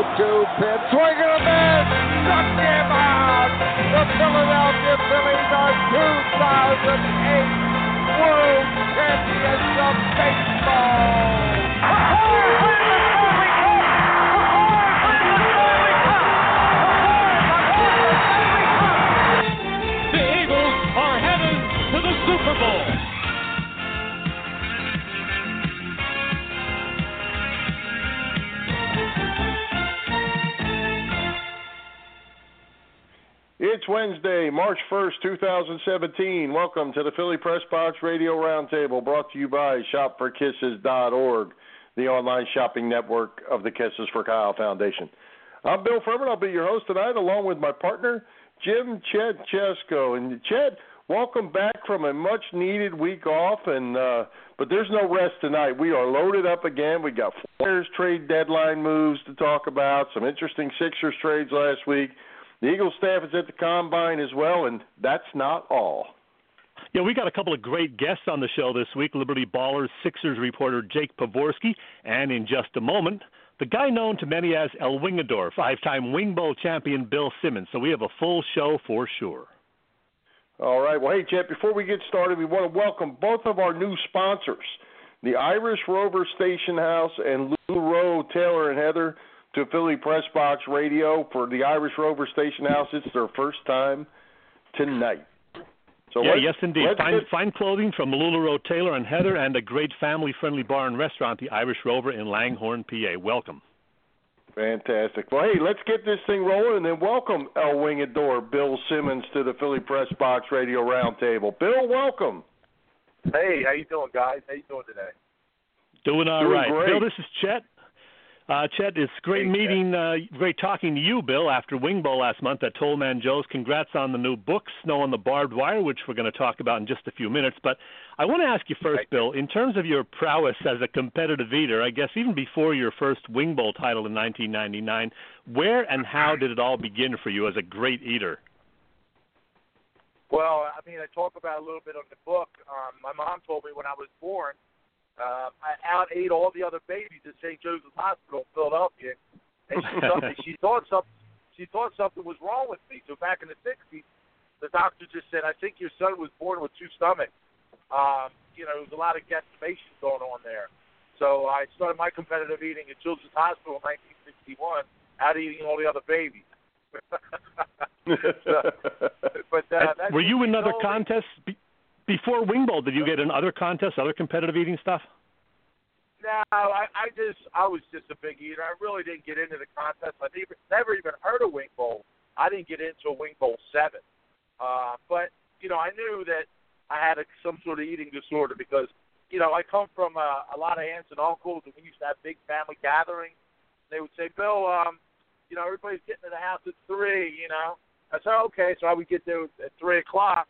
pitch. Swing and a miss. Struck him out. The Philadelphia Phillies are 2008 World Champions of Baseball. Wednesday, March 1st, 2017. Welcome to the Philly Press Box Radio Roundtable brought to you by shopforkisses.org, the online shopping network of the Kisses for Kyle Foundation. I'm Bill Furman. I'll be your host tonight along with my partner, Jim Chet Chesko. And Chet, welcome back from a much needed week off and uh but there's no rest tonight. We are loaded up again. We've got Flyers trade deadline moves to talk about, some interesting Sixers trades last week. The Eagles staff is at the combine as well, and that's not all. Yeah, we got a couple of great guests on the show this week. Liberty Ballers Sixers reporter Jake Pavorsky, and in just a moment, the guy known to many as El Wingador, five-time Wing Bowl champion Bill Simmons. So we have a full show for sure. All right. Well, hey, Chet, before we get started, we want to welcome both of our new sponsors, the Irish Rover Station House and Lou Rowe, Taylor, and Heather to Philly Press Box Radio for the Irish Rover Station House. It's their first time tonight. So yeah, yes, indeed. Fine, fine clothing from Lularoe Taylor and Heather, and a great family-friendly bar and restaurant, the Irish Rover in Langhorne, PA. Welcome. Fantastic. Well, hey, let's get this thing rolling and then welcome El Wingador, Bill Simmons, to the Philly Press Box Radio Roundtable. Bill, welcome. Hey, how you doing, guys? How you doing today? Doing all Doing right. great. Bill, this is Chet. Uh, Chet, it's great Chet. meeting, uh, great talking to you, Bill, after Wing Bowl last month at Tollman Joe's. Congrats on the new book, Snow on the Barbed Wire, which we're going to talk about in just a few minutes. But I want to ask you first, Right. Bill, in terms of your prowess as a competitive eater, I guess even before your first Wing Bowl title in 1999, where and how did it all begin for you as a great eater? Well, I mean, I talk about a little bit on the book. Um, my mom told me when I was born, uh, I out ate all the other babies at St. Joseph's Hospital in Philadelphia, and she thought she thought something she thought something was wrong with me. So back in the '60s, the doctor just said, "I think your son was born with two stomachs." Um, you know, there was a lot of guesstimation going on there. So I started my competitive eating at Children's Hospital in 1961, out eating all the other babies. So- but uh, Were you in other totally- contests be- before Wing Bowl? Did you get in other contests, other competitive eating stuff? No, I, I just I was just a big eater. I really didn't get into the contest. I never never even heard of Wing Bowl. I didn't get into Wing Bowl seven. Uh, but you know, I knew that I had a, some sort of eating disorder because you know I come from a, a lot of aunts and uncles, and we used to have big family gatherings. They would say, Bill, um, you know, everybody's getting to the house at three. You know, I said, okay, so I would get there at three o'clock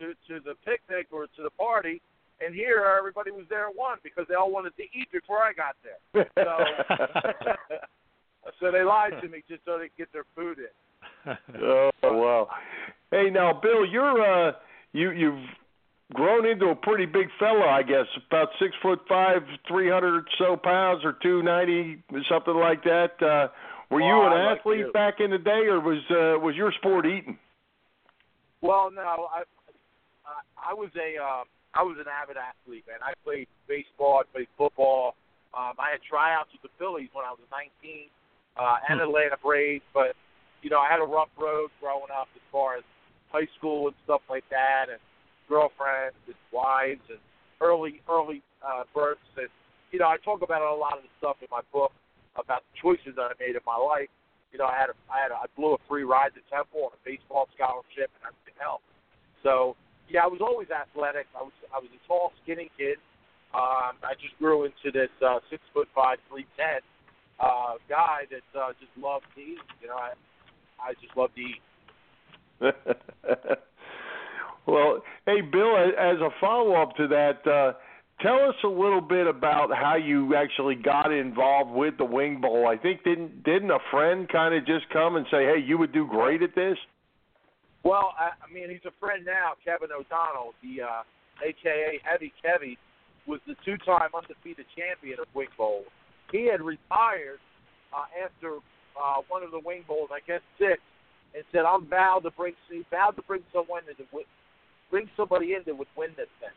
to to the picnic or to the party. And here, everybody was there at one because they all wanted to eat before I got there. So, so they lied to me just so they could get their food in. oh wow. Hey now, Bill, you're uh you you've grown into a pretty big fella, I guess, about six foot five, three hundred so pounds, or two ninety, something like that. Uh, were you Oh, an I like athlete you. back in the day, or was uh, was your sport eating? Well, no, I I, I was a um, I was an avid athlete, man. I played baseball, I played football. Um, I had tryouts with the Phillies when I was 19, uh, and Atlanta Braves. But you know, I had a rough road growing up as far as high school and stuff like that, and girlfriends and wives and early early uh, births. And you know, I talk about a lot of the stuff in my book about the choices that I made in my life. You know, I had a, I had a, I blew a free ride to Temple on a baseball scholarship and everything else. So yeah, I was always athletic. I was I was a tall, skinny kid. Um, I just grew into this uh, six foot five, three ten uh, guy that uh, just loved to eat. You know, I I just love to eat. well, hey Bill, as a follow up to that, uh, tell us a little bit about how you actually got involved with the Wing Bowl. I think didn't didn't a friend kind of just come and say, "Hey, you would do great at this." Well, I, I mean, he's a friend now, Kevin O'Donnell, the uh, AKA Heavy Kevy, was the two-time undefeated champion of Wing Bowl. He had retired uh, after uh, one of the wing bowls, I guess six, and said, "I'm vowed to bring, vowed to bring someone to wi- bring somebody in that would win this thing."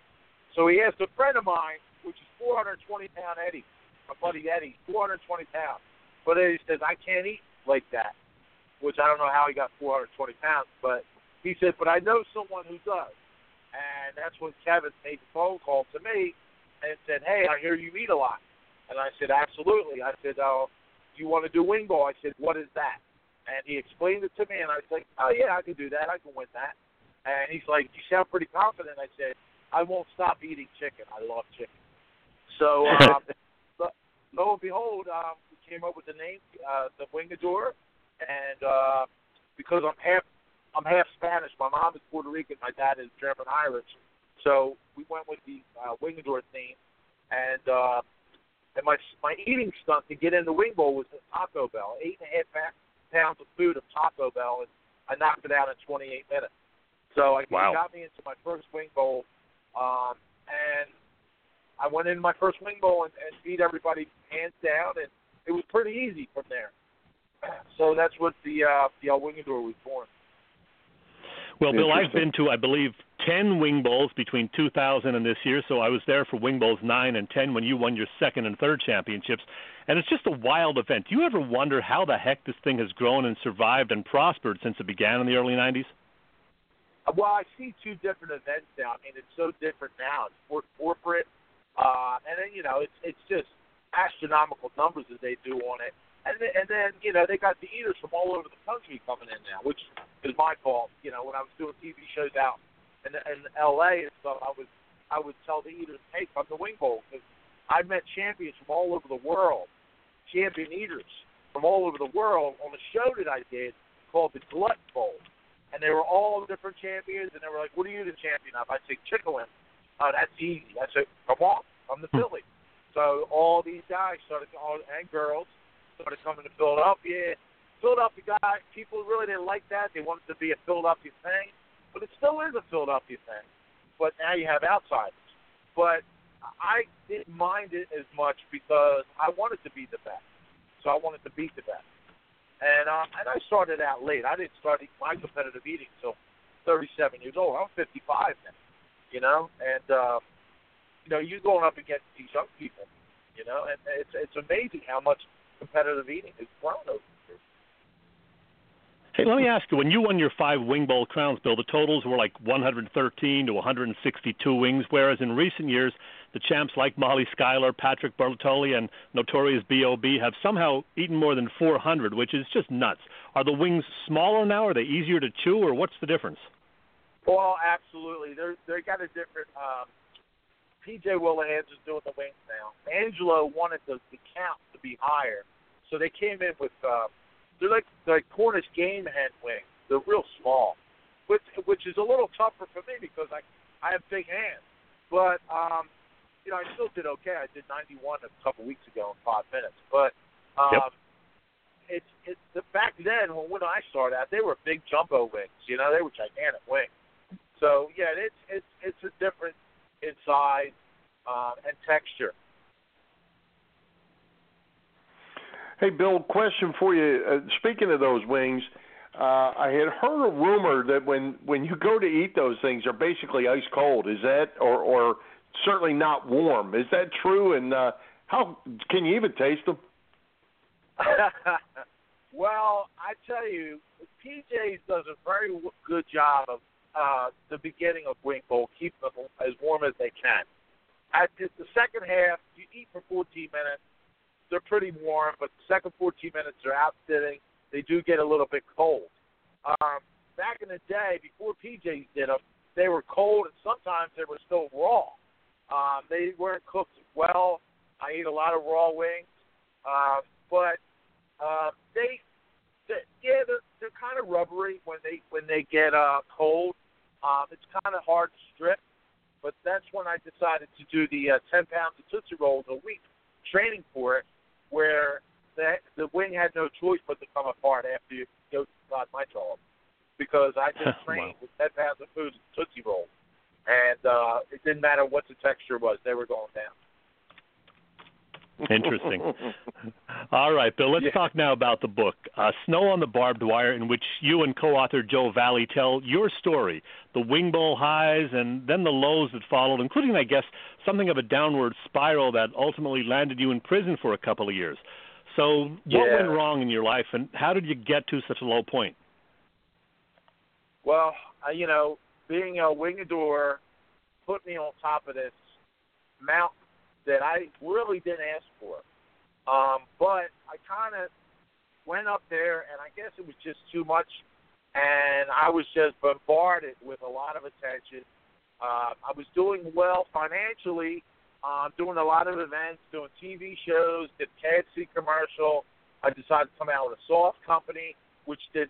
So he asked a friend of mine, which is 420 pound Eddie, my buddy Eddie, 420 pounds. But Eddie says, "I can't eat like that," which I don't know how he got 420 pounds, but he said, "But I know someone who does." And that's when Kevin made the phone call to me and said, "Hey, I hear you eat a lot." And I said, "Absolutely." I said, "Oh, you want to do wing bowl?" I said, "What is that?" And he explained it to me, and I was like, "Oh yeah, I can do that. I can win that." And he's like, "You sound pretty confident." I said, "I won't stop eating chicken. I love chicken." So, um, lo, lo and behold, um, we came up with the name, uh, the Wingador, and uh, because I'm half I'm half Spanish. My mom is Puerto Rican. My dad is German Irish. So we went with the uh, Wingador theme, and uh, and my my eating stunt to get in the wing bowl was at Taco Bell. Eight and a half pounds of food of Taco Bell, and I knocked it out in 28 minutes. So I Wow. got me into my first wing bowl, um, and I went in my first wing bowl and, and beat everybody hands down, and it was pretty easy from there. So that's what the uh, the El Wingador was born. Well, Bill, I've been to, I believe, 10 Wing Bowls between 2000 and this year, so I was there for Wing Bowls 9 and 10 when you won your second and third championships. And it's just a wild event. Do you ever wonder how the heck this thing has grown and survived and prospered since it began in the early 90s? Well, I see two different events now. I mean, it's so different now. It's more corporate, uh, and then you know, it's it's just astronomical numbers that they do on it. And then, and then you know, they got the eaters from all over the country coming in now, which is my fault. You know, when I was doing TV shows out in, in L.A. and stuff, I was I would tell the eaters, "Hey, come to Wing Bowl," because I met champions from all over the world, champion eaters from all over the world on a show that I did called the Glut Bowl and they were all different champions, and they were like, "What are you the champion of?" I say, "Chicken wing." Oh, that's easy. I said, "Come on, I'm hmm. the Philly." So all these guys started, all, and girls started coming to Philadelphia. Philadelphia guy, people really didn't like that. They wanted to be a Philadelphia thing, but it still is a Philadelphia thing. But now you have outsiders. But I didn't mind it as much because I wanted to be the best. So I wanted to beat the best. And uh, and I started out late. I didn't start my competitive eating until 37 years old. I'm 55 now, you know. And uh, you know, you're going up against these young people, you know, and it's it's amazing how much competitive eating has grown over the. Hey, let me ask you, when you won your five Wing Bowl crowns, Bill, the totals were like 113 to 162 wings, whereas in recent years, the champs like Molly Schuyler, Patrick Bertoli, and Notorious B.O.B. have somehow eaten more than 400, which is just nuts. Are the wings smaller now? Are they easier to chew, or what's the difference? Well, absolutely. They're they got a different. Um, PJ Whelihan's is doing the wings now. Angelo wanted the, the count to be higher, so they came in with. Uh, they're like like Cornish game hen wings. They're real small, which which is a little tougher for me because I I have big hands. But um, you know, I still did okay. I did 91 a couple weeks ago in five minutes. But um, Yep. it's it's the back then when when I started out, they were big jumbo wings. You know, they were gigantic wings. So yeah, it's it's it's a difference in size uh, and texture. Hey, Bill, question for you. Uh, speaking of those wings, uh, I had heard a rumor that when when you go to eat those things, they're basically ice cold. Is that or or certainly not warm? Is that true? And uh, how can you even taste them? well, I tell you, PJ's does a very good job of uh, the beginning of Wing Bowl, keeping them as warm as they can. At the, the second half, you eat for 14 minutes. They're pretty warm, but the second 14 minutes they're out sitting. They do get a little bit cold. Um, back in the day, before PJ's did them, they were cold and sometimes they were still raw. Um, they weren't cooked well. I ate a lot of raw wings, uh, but uh, they, they yeah, they're, they're kind of rubbery when they when they get uh, cold. Um, it's kind of hard to strip, but that's when I decided to do the uh, 10 pounds of Tootsie Rolls a week, training for it, where the the wing had no choice but to come apart after you go got my job, because I just trained with 10 pounds of food and Tootsie Rolls, and uh, it didn't matter what the texture was, they were going down. Interesting. All right, Bill, let's Yeah. talk now about the book, uh, Snow on the Barbed Wire, in which you and co author Joe Vallee tell your story the wing bowl highs and then the lows that followed, including, I guess, something of a downward spiral that ultimately landed you in prison for a couple of years. So, what Yeah. went wrong in your life, and how did you get to such a low point? Well, I, you know, being a wingador put me on top of this mountain that I really didn't ask for. Um, but I kind of went up there, and I guess it was just too much, and I was just bombarded with a lot of attention. Uh, I was doing well financially, um, doing a lot of events, doing TV shows, did KFC commercial. I decided to come out with a sauce company, which did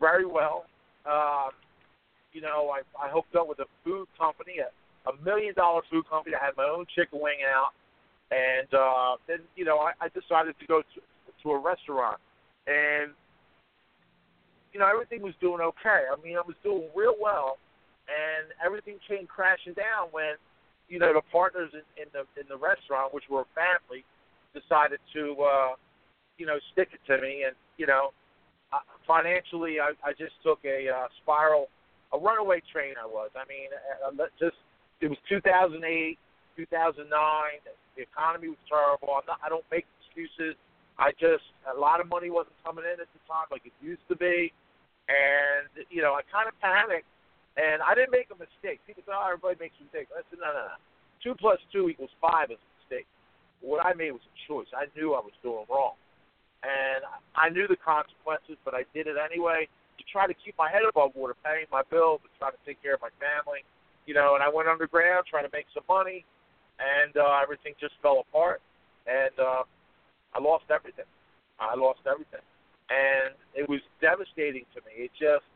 very well. Um, you know, I, I hooked up with a food company, a, a million dollar food company. I had my own chicken wing out, and uh, then you know I, I decided to go to, to a restaurant, and you know everything was doing okay. I mean, I was doing real well, and everything came crashing down when you know the partners in, in the in the restaurant, which were a family, decided to uh, you know stick it to me, and you know uh, financially I, I just took a uh, spiral, a runaway train. I was. I mean, uh, just it was 2008, 2009. The economy was terrible. I'm not, I don't make excuses. I just a lot of money wasn't coming in at the time like it used to be, and you know I kind of panicked. And I didn't make a mistake. People say, "Oh, everybody makes mistakes." I said, "No, no, no. Two plus two equals five is a mistake. What I made was a choice. I knew I was doing wrong, and I knew the consequences, but I did it anyway to try to keep my head above water, paying my bills, and try to take care of my family. You know, and I went underground trying to make some money, and uh, everything just fell apart, and uh, I lost everything. I lost everything, and it was devastating to me. It just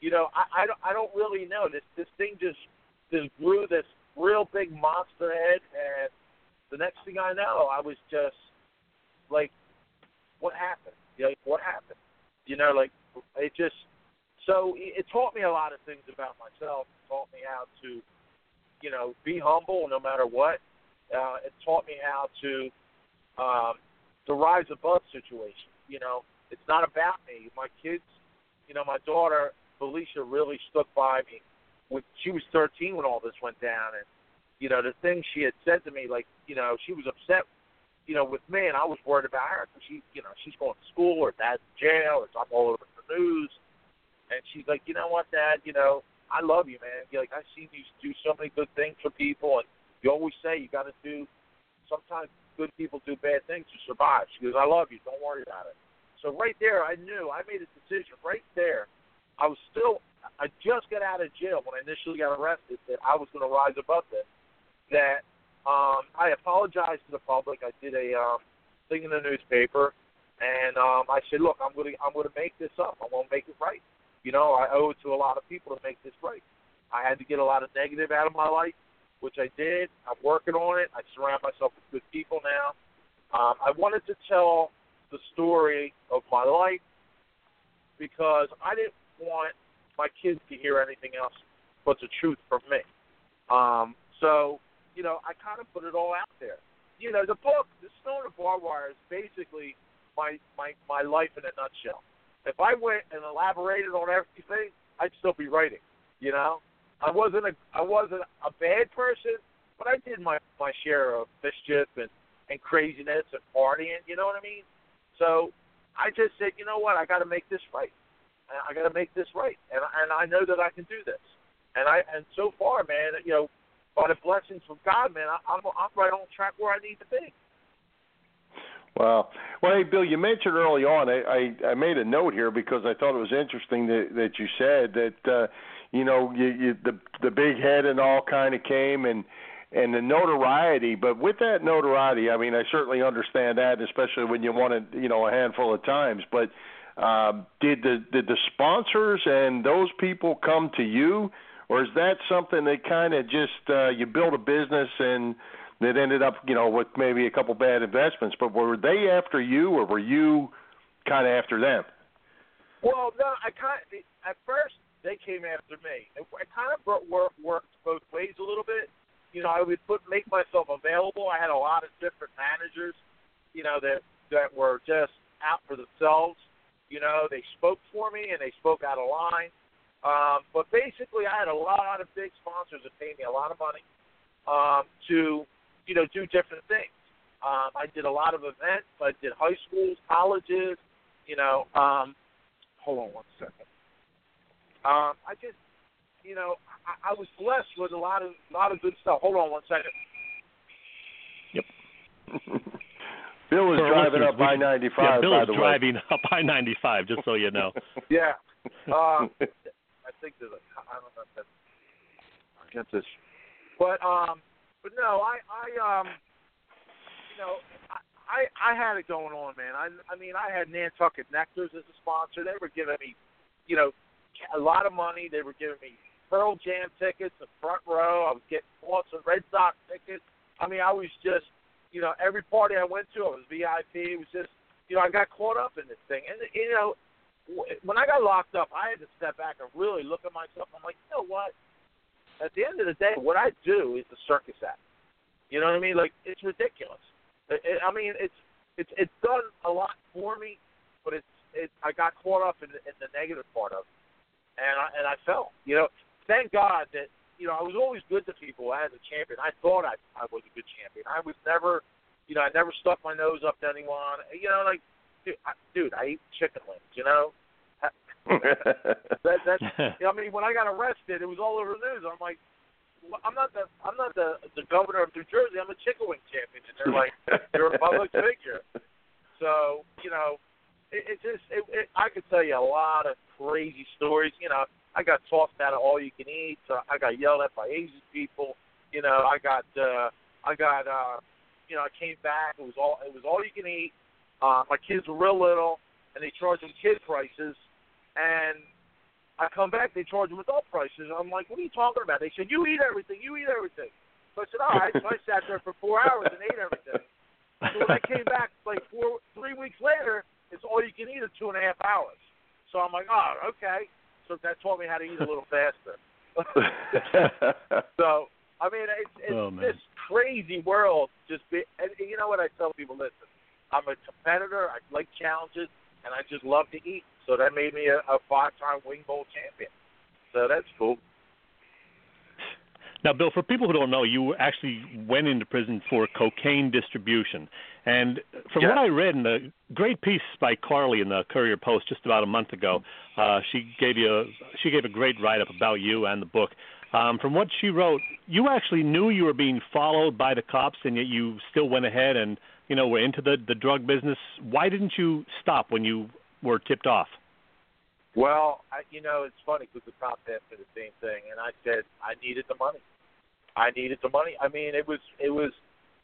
you know, I, I don't I don't really know. This this thing just just grew this real big monster head, and the next thing I know, I was just like, what happened? Like, what happened? You know, like it just. So it, taught me a lot of things about myself. It taught me how to, you know, be humble no matter what. Uh, it taught me how to um, to rise above situations. You know, it's not about me. My kids, you know, my daughter Felicia really stuck by me. When she was 13 when all this went down, and you know the things she had said to me, like you know she was upset, you know, with me, and I was worried about her because she, you know, she's going to school or dad's in jail or I'm all over the news, and she's like, you know what, Dad, you know, I love you, man. You're like I've seen you do so many good things for people, and you always say you got to do. Sometimes good people do bad things to survive. She goes, I love you. Don't worry about it. So right there, I knew I made a decision right there I was still, I just got out of jail when I initially got arrested that I was going to rise above this. That um, I apologized to the public. I did a um, thing in the newspaper, and um, I said, look, I'm going to, I'm going to make this up. I'm to make it right. You know, I owe it to a lot of people to make this right. I had to get a lot of negative out of my life, which I did. I'm working on it. I surround myself with good people now. Um, I wanted to tell the story of my life because I didn't want my kids to hear anything else but the truth from me. Um, so, you know, I kind of put it all out there. You know, the book, The on the Barbed Wire, is basically my, my, my life in a nutshell. If I went and elaborated on everything, I'd still be writing. You know, I wasn't a I wasn't a bad person, but I did my my share of mischief and and craziness and partying. You know what I mean? So I just said, you know what, I got to make this right. I got to make this right, and and I know that I can do this. And I and so far, man, you know, by the blessings from God, man, I, I'm I'm right on track where I need to be. Wow. Well, hey, Bill, you mentioned early on. I, I I made a note here because I thought it was interesting that that you said that uh, you know you, you the the big head and all kind of came and and the notoriety. But with that notoriety, I mean, I certainly understand that, especially when you want it, you know, a handful of times. But um, did the did the sponsors and those people come to you, or is that something that kind of just uh, you build a business and that ended up, you know, with maybe a couple bad investments? But were they after you, or were you kind of after them? Well, no, I kind of, at first they came after me. It, kind of worked, worked both ways a little bit. You know, I would put make myself available. I had a lot of different managers you know, that that were just out for themselves. You know, they spoke for me and they spoke out of line. Um, but basically, I had a lot of big sponsors that paid me a lot of money um, to, you know, do different things. Um, I did a lot of events. I did high schools, colleges. You know, um, hold on one second. Um, I just, you know, I, I was blessed with a lot of, lot of good stuff. Hold on one second. Yep. Bill was For driving up I ninety five. Yeah. Bill by is the way. driving up I ninety five, just so you know. Yeah. Um, I think there's a. I don't know if that's. I get this. But um, but no, I I um, you know, I I, had it going on, man. I I mean, I had Nantucket Nectars as a sponsor. They were giving me, you know, a lot of money. They were giving me Pearl Jam tickets, the front row. I was getting awesome Red Sox tickets. I mean, I was just, you know, every party I went to, I was VIP. It was just, you know, I got caught up in this thing, and you know when I got locked up, I had to step back and really look at myself. I'm like, you know what? At the end of the day, what I do is a circus act. You know what I mean? Like it's ridiculous. It, it, I mean, it's it's it's done a lot for me, but it's it. I got caught up in, the- in the negative part of it, and I and I fell. You know, thank God that you know I was always good to people as a champion. I thought I I was a good champion. I was never, you know, I never stuck my nose up to anyone. You know, like dude, I, dude, I eat chicken wings. You know, that that's I mean, when I got arrested, it was all over the news. I'm like, I'm not the I'm not the the governor of New Jersey. I'm a chicken wing champion, and they're like, you're a public figure. So you know, it, it just it, it, I could tell you a lot of crazy stories. You know, I got tossed out of all you can eat. So I got yelled at by Asian people. You know, I got uh, I got uh, you know I came back. It was all it was all you can eat. Uh, my kids were real little, and they charged them kid prices. And I come back, they charge them adult prices. I'm like, what are you talking about? They said, you eat everything, you eat everything. So I said, all right. So I sat there for four hours and ate everything. So when I came back, like four, three weeks later, it's all you can eat in two and a half hours. So I'm like, oh, okay. So that taught me how to eat a little faster. so I mean, it's, it's Oh, man. this crazy world. Just be, and you know what I tell people? Listen, I'm a competitor. I like challenges, and I just love to eat. So that made me a, a five-time Wing Bowl champion. So that's cool. Now, Bill, for people who don't know, you actually went into prison for cocaine distribution. And from Yeah. what I read in the great piece by Carly in the Courier Post just about a month ago, uh, she gave you a, she gave a great write up about you and the book. Um, from what she wrote, you actually knew you were being followed by the cops, and yet you still went ahead and you know were into the the drug business. Why didn't you stop when you were tipped off? Well, I, you know, it's funny because the cops asked me the same thing, and I said I needed the money. I needed the money. I mean, it was, it was.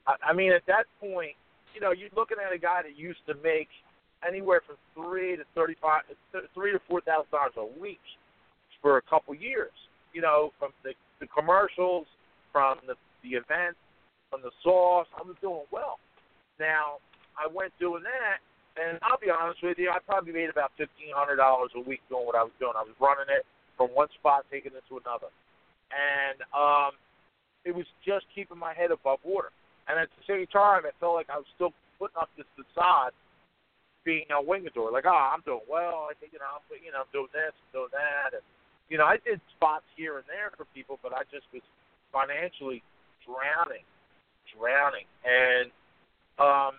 I, I mean, at that point, you know, you're looking at a guy that used to make anywhere from three to thirty-five, three to four thousand dollars a week for a couple years. You know, from the, the commercials, from the the events, from the sauce. I was doing well. Now, I went doing that, and I'll be honest with you, I probably made about fifteen hundred dollars a week doing what I was doing. I was running it from one spot, taking it to another, and um, it was just keeping my head above water. And at the same time, it felt like I was still putting up this facade, being a wingador, like, oh, I'm doing well. I think you know, I'm, you know, I'm doing this, I'm doing that, and you know, I did spots here and there for people, but I just was financially drowning, drowning, and um,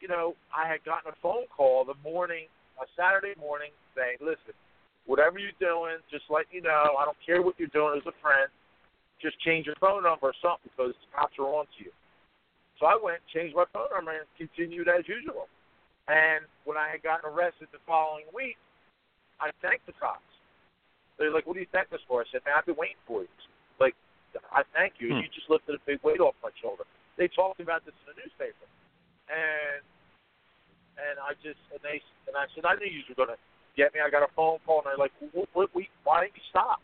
you know, I had gotten a phone call the morning, a Saturday morning, saying, "Listen, whatever you're doing, just let you know. I don't care what you're doing as a friend. Just change your phone number or something because the cops are on to you." So I went, changed my phone number, and continued as usual. And when I had gotten arrested the following week, I thanked the cops. They're like, "What do you thank us for?" I said, "Man, I've been waiting for you. Like, I thank you. Hmm. You just lifted a big weight off my shoulder." They talked about this in the newspaper, and and I just and they and I said, "I knew you were gonna get me." I got a phone call, and they're like, what, what, we, "Why didn't you stop?"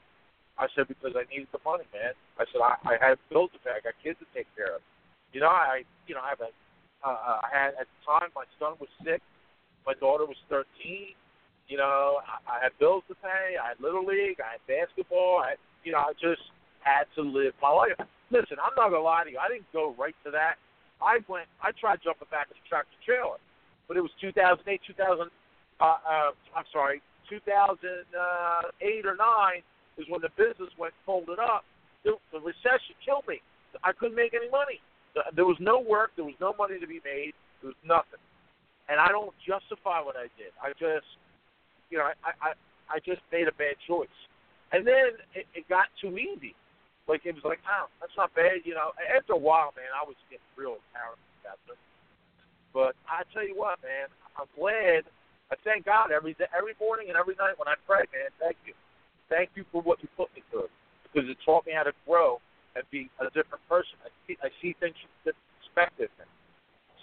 I said, "Because I needed the money, man." I said, "I, I had bills to pay. I got kids to take care of. You know, I you know I have a uh, uh, I had at the time my son was sick, my daughter was 13." You know, I, I had bills to pay. I had little league. I had basketball. I, you know, I just had to live my life. Listen, I'm not gonna lie to you. I didn't go right to that. I went. I tried jumping back the tractor trailer, but it was 2008, 2000. Uh, uh, I'm sorry, 2008 or nine is when the business went folded up. The, the recession killed me. I couldn't make any money. There was no work. There was no money to be made. There was nothing. And I don't justify what I did. I just, you know, I I, I just made a bad choice. And then it, it got too easy. Like it was like, oh, that's not bad, you know. After a while, man, I was getting real paranoid about this. But I tell you what, man, I'm glad. I thank God every day, every morning and every night when I pray, man. Thank you, thank you for what you put me through, because it taught me how to grow and be a different person. I see, I see things from different perspective.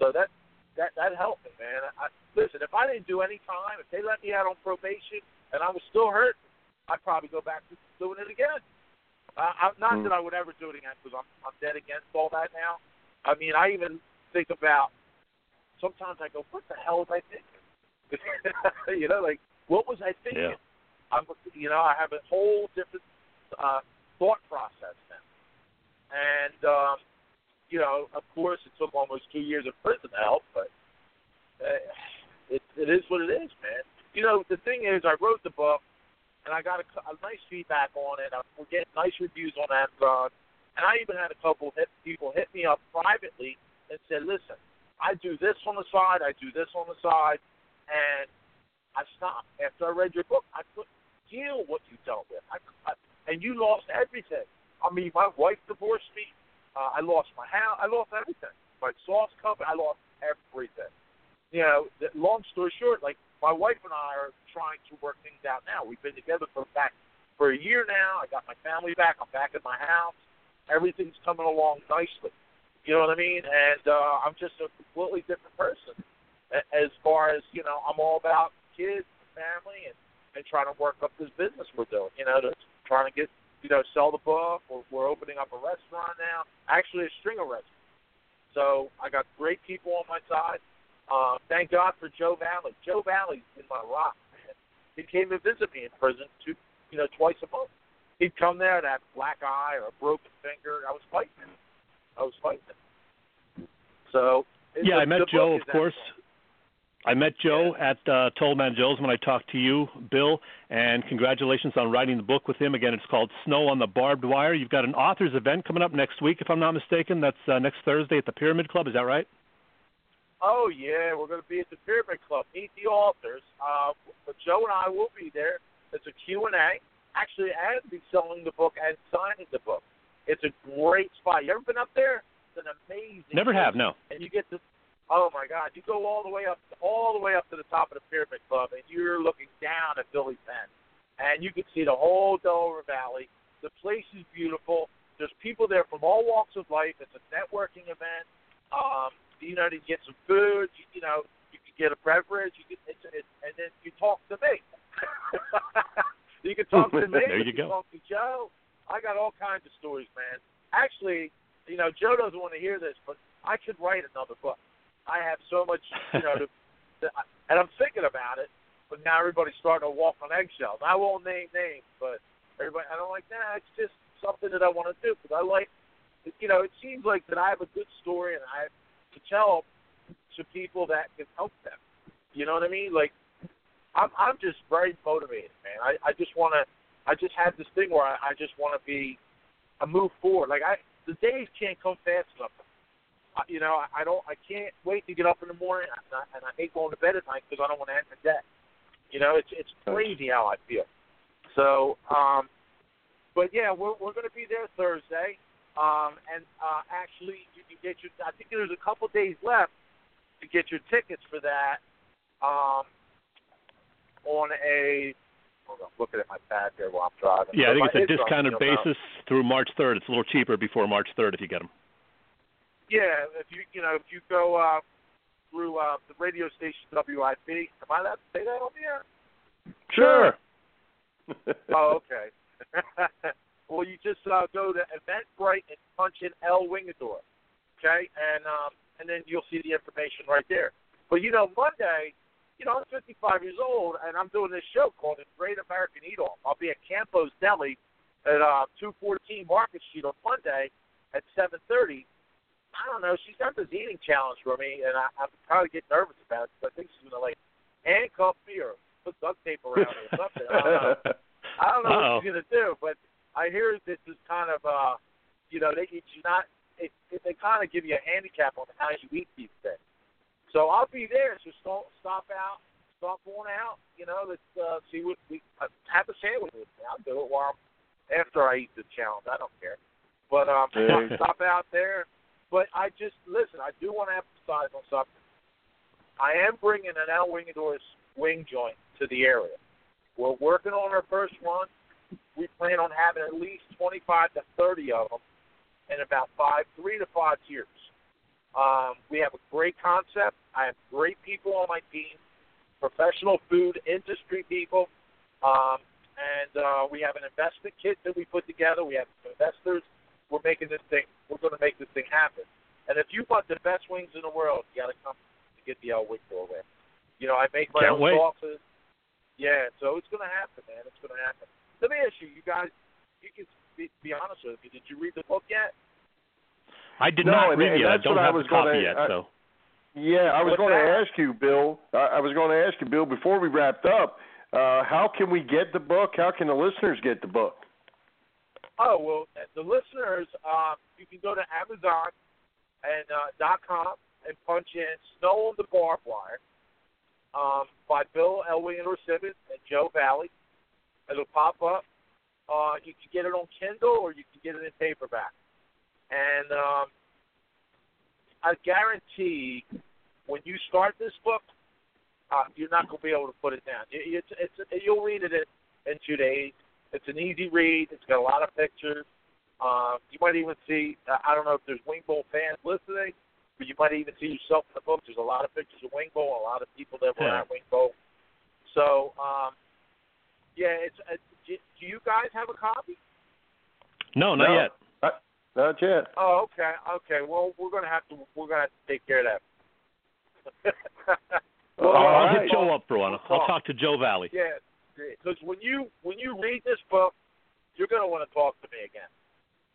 So that that that helped me, man. I, listen, if I didn't do any time, if they let me out on probation and I was still hurt, I'd probably go back to doing it again. Uh, I'm, not mm. that I would ever do it again because I'm I'm dead against all that now. I mean, I even think about sometimes I go, what the hell was I thinking? you know, like what was I thinking? Yeah. I'm, you know, I have a whole different uh, thought process now, and um, you know, of course, it took almost two years of prison to help, but uh, it it is what it is, man. You know, the thing is, I wrote the book and I got a, a nice feedback on it. We're getting nice reviews on Amazon, and I even had a couple hit, people hit me up privately and said, "Listen, I do this on the side, I do this on the side, and I stopped after I read your book. I couldn't deal what you dealt with, I, I, and you lost everything. I mean, my wife divorced me. Uh, I lost my house. I lost everything. My sauce company. I lost everything. You know, long story short, like my wife and I are trying to work things out now. We've been together for back for a year now. I got my family back. I'm back in my house. Everything's coming along nicely. You know what I mean? And uh, I'm just a completely different person. As far as you know, I'm all about kids, family, and and trying to work up this business we're doing. You know, to trying to get you know sell the book. We're, we're opening up a restaurant now, actually a string of restaurants. So I got great people on my side. Uh, thank God for Joe Vallee. Joe Vallee's in my rock. Man. He came to visit me in prison two, you know, twice a month. He'd come there and have a black eye or a broken finger. I was fighting him. I was fighting him. So yeah, I met Joe, of course. I met Joe at uh, Tollman Joe's when I talked to you, Bill, and congratulations on writing the book with him. Again, it's called Snow on the Barbed Wire. You've got an authors event coming up next week, if I'm not mistaken. That's uh, next Thursday at the Pyramid Club. Is that right? Oh yeah, we're going to be at the Pyramid Club. Meet the authors. Uh, Joe and I will be there. It's a Q and A. Actually, I'll be selling the book and signing the book. It's a great spot. You ever been up there? It's an amazing. Never place. have. No. And you get to. Oh my God! You go all the way up, all the way up to the top of the Pyramid Club, and you're looking down at Philly Bend, and you can see the whole Delaware Valley. The place is beautiful. There's people there from all walks of life. It's a networking event. Um, you know, to get some food. You, you know, you can get a beverage. You can, it's, it's, and then you talk to me. you can talk to me. there you, you go. Talk to Joe. I got all kinds of stories, man. Actually, you know, Joe doesn't want to hear this, but I could write another book. I have so much, you know, to, to, and I'm thinking about it. But now everybody's starting to walk on eggshells. I won't name names, but everybody, I don't like that. Nah, it's just something that I want to do because I like, you know, it seems like that I have a good story and I to tell to people that can help them. You know what I mean? Like, I'm I'm just very motivated, man. I I just want to. I just have this thing where I, I just want to be, a move forward. Like I, the days can't come fast enough. I, you know, I, I don't. I can't wait to get up in the morning, and I, and I hate going to bed at night because I don't want to end the day. You know, it's it's crazy how I feel. So, um, but yeah, we're we're going to be there Thursday. Um, and uh, actually, you can get your. I think there's a couple days left to get your tickets for that. Um, on a. Hold on, I'm looking at my pad here while I'm driving. Yeah, I think it's a discounted basis through March 3rd. It's a little cheaper before March 3rd if you get them. Yeah, if you you know if you go uh, through uh, the radio station WIP, am I allowed to say that on the air? Sure. oh, okay. Well, you just uh, go to Eventbrite and punch in El Wingador, okay, and um, and then you'll see the information right there. But you know, Monday, you know, I'm 55 years old and I'm doing this show called The Great American Eat Off. I'll be at Campo's Deli at uh, 214 Market Street on Monday at 7:30, I don't know. She's got this eating challenge for me, and I, I'm probably get nervous about it. Because I think she's gonna like handcuff me or put duct tape around me or something. I don't know. I don't know Uh-oh. what she's gonna do, but I hear this is kind of uh, you know, they she's not. It, it, they kind of give you a handicap on how you eat these things. So I'll be there. So stop, stop out, stop going out. You know, let's uh, see what we uh, have a sandwich with me. I'll do it while I'm, after I eat the challenge. I don't care. But um, Hey. stop out there. But I just listen. I do want to emphasize on something. I am bringing an El Wingador's wing joint to the area. We're working on our first one. We plan on having at least 25 to 30 of them in about five, three to five years. Um, we have a great concept. I have great people on my team, professional food industry people, um, and uh, we have an investment kit that we put together. We have investors. We're making this thing. We're going to make this thing happen. And if you want the best wings in the world, you got to come to get the El Wingador way. You know, I make my Can't own wait. sauces. Yeah, so it's going to happen, man. It's going to happen. Let me ask you, you guys. You can be, be honest with me. Did you read the book yet? I did No, not and- read and it. I don't what I have was the copy gonna- yet, I- so. Yeah, I was going to ask you, Bill. I, I was going to ask you, Bill, before we wrapped up. Uh, how can we get the book? How can the listeners get the book? Oh well, the listeners, um, you can go to Amazon and uh, dot com and punch in "Snow on the Barbed Wire" um, by Bill El Wingador Simmons and Joe Vallee. It'll pop up. Uh, you can get it on Kindle or you can get it in paperback. And um, I guarantee, when you start this book, uh, you're not going to be able to put it down. It, it's, it's, you'll read it in, in two days. It's an easy read. It's got a lot of pictures. Um, you might even see, uh, I don't know if there's Wing Bowl fans listening, but you might even see yourself in the book. There's a lot of pictures of Wing Bowl, a lot of people that were Yeah. at Wing Bowl. So, um, yeah, it's. Uh, do, do you guys have a copy? No, not No. yet. Not, not yet. Oh, okay, okay. Well, we're gonna have to. We're gonna have to take care of that. All I'll, I'll right. hit Joe up for one. I'll Talk. talk to Joe Vallee. Yeah, because when you when you read this book, you're gonna want to talk to me again.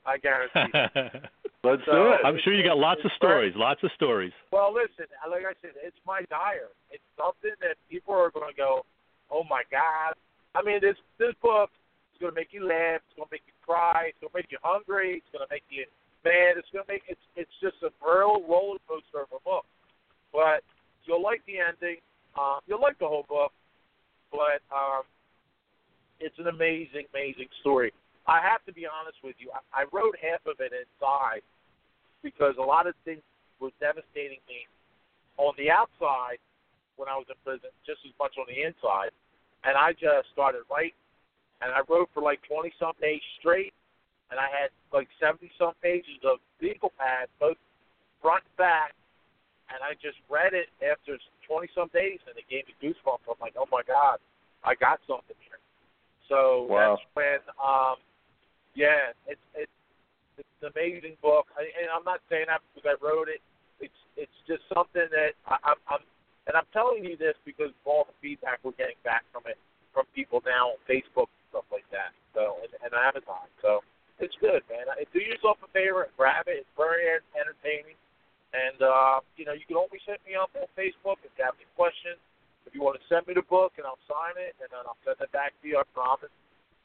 I guarantee. you. Let's So- do it. I'm sure you got lots of stories. Lots of stories. Well, listen, like I said, it's my diary. It's something that people are going to go, "Oh my God!" I mean, this this book is going to make you laugh. It's going to make you cry. It's going to make you hungry. It's going to make you mad. It's going to make it's it's just a real roller coaster of a book. But you'll like the ending. Uh, you'll like the whole book. But um, it's an amazing, amazing story. I have to be honest with you. I, I wrote half of it inside because a lot of things were devastating me on the outside when I was in prison, just as much on the inside. And I just started writing, and I wrote for like 20 some days straight, and I had like 70 some pages of legal pads, both front and back, and I just read it after 20 some days, and it gave me goosebumps. I'm like, oh my god, I got something here. So Wow. that's when, um, yeah, it's it's it's an amazing book, I, and I'm not saying that because I wrote it. It's it's just something that I, I'm, I'm, and I'm telling you this because of all the feedback we're getting back from it from people now on Facebook and stuff like that. So and, and Amazon. So it's good, man. Do yourself a favor and grab it. It's very entertaining, and uh, you know you can always hit me up on Facebook if you have any questions. If you want to send me the book and I'll sign it and then I'll send it back to you. I promise.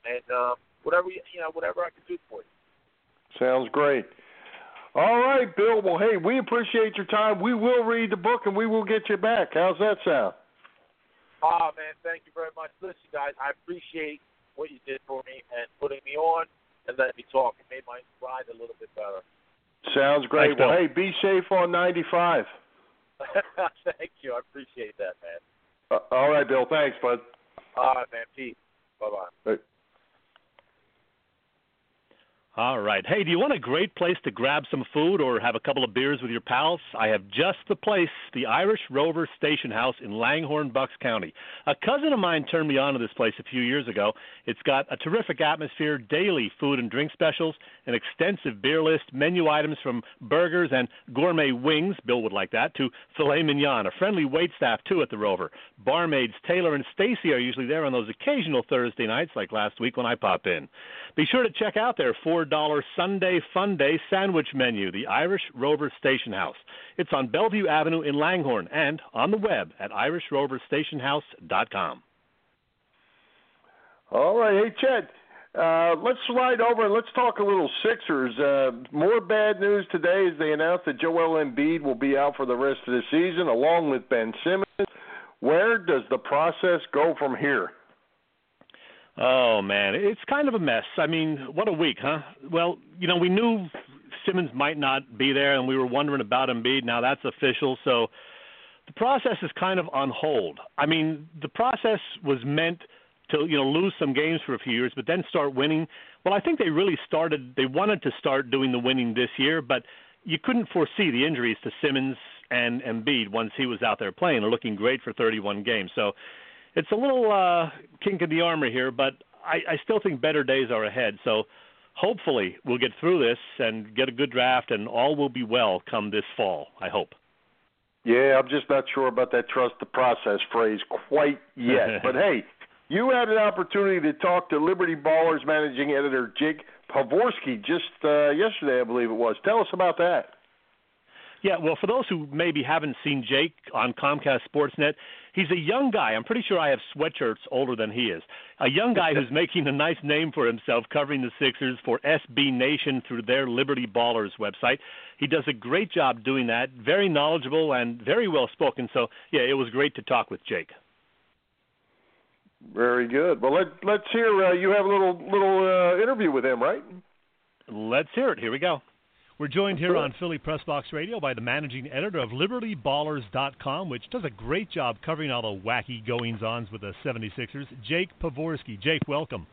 And um, whatever you, you know, whatever I can do for you. Sounds great. All right, Bill. Well, hey, we appreciate your time. We will read the book and we will get you back. How's that sound? Oh man, thank you very much. Listen, guys, I appreciate what you did for me and putting me on and letting me talk. It made my ride a little bit better. Sounds great. Thanks, well, Bill. hey, be safe on 95. thank you. I appreciate that, man. Uh, all right, Bill. Thanks, bud. All right, man. Peace. Bye bye. All right. Hey, do you want a great place to grab some food or have a couple of beers with your pals? I have just the place, the Irish Rover Station House in Langhorne, Bucks County. A cousin of mine turned me on to this place a few years ago. It's got a terrific atmosphere, daily food and drink specials, an extensive beer list, menu items from burgers and gourmet wings, Bill would like that, to filet mignon, a friendly wait staff too at the Rover. Barmaids Taylor and Stacy are usually there on those occasional Thursday nights like last week when I pop in. Be sure to check out their four $100 Sunday Fun Day sandwich menu, the Irish Rover Station House. It's on Bellevue Avenue in Langhorne and on the web at irishroverstationhouse.com. All right, hey Chet, uh, let's slide over and let's talk a little Sixers. Uh, more bad news today as they announced that Joel Embiid will be out for the rest of the season, along with Ben Simmons. Where does the process go from here? Oh man, it's kind of a mess. I mean, what a week, huh? Well, you know, we knew Simmons might not be there, and we were wondering about Embiid. Now that's official, so the process is kind of on hold. I mean, the process was meant to you know lose some games for a few years, but then start winning. Well, I think they really started. They wanted to start doing the winning this year, but you couldn't foresee the injuries to Simmons and Embiid once he was out there playing. They're looking great for 31 games, so it's a little uh, kink in the armor here, but I, I still think better days are ahead. So hopefully we'll get through this and get a good draft, and all will be well come this fall. I hope. Yeah, I'm just not sure about that trust the process phrase quite yet. but hey, you had an opportunity to talk to Liberty Ballers managing editor Jake Pavorsky just uh, yesterday, I believe it was. Tell us about that. Yeah, well, for those who maybe haven't seen Jake on Comcast Sportsnet, he's a young guy. I'm pretty sure I have sweatshirts older than he is. A young guy who's making a nice name for himself covering the Sixers for SB Nation through their Liberty Ballers website. He does a great job doing that, very knowledgeable and very well spoken. So, yeah, it was great to talk with Jake. Very good. Well, let, let's hear. Uh, you have a little little uh, interview with him, right? Let's hear it. Here we go. We're joined here on Philly Press Box Radio by the managing editor of LibertyBallers.com, which does a great job covering all the wacky goings ons with the 76ers. Jake Pavorsky. Jake, welcome.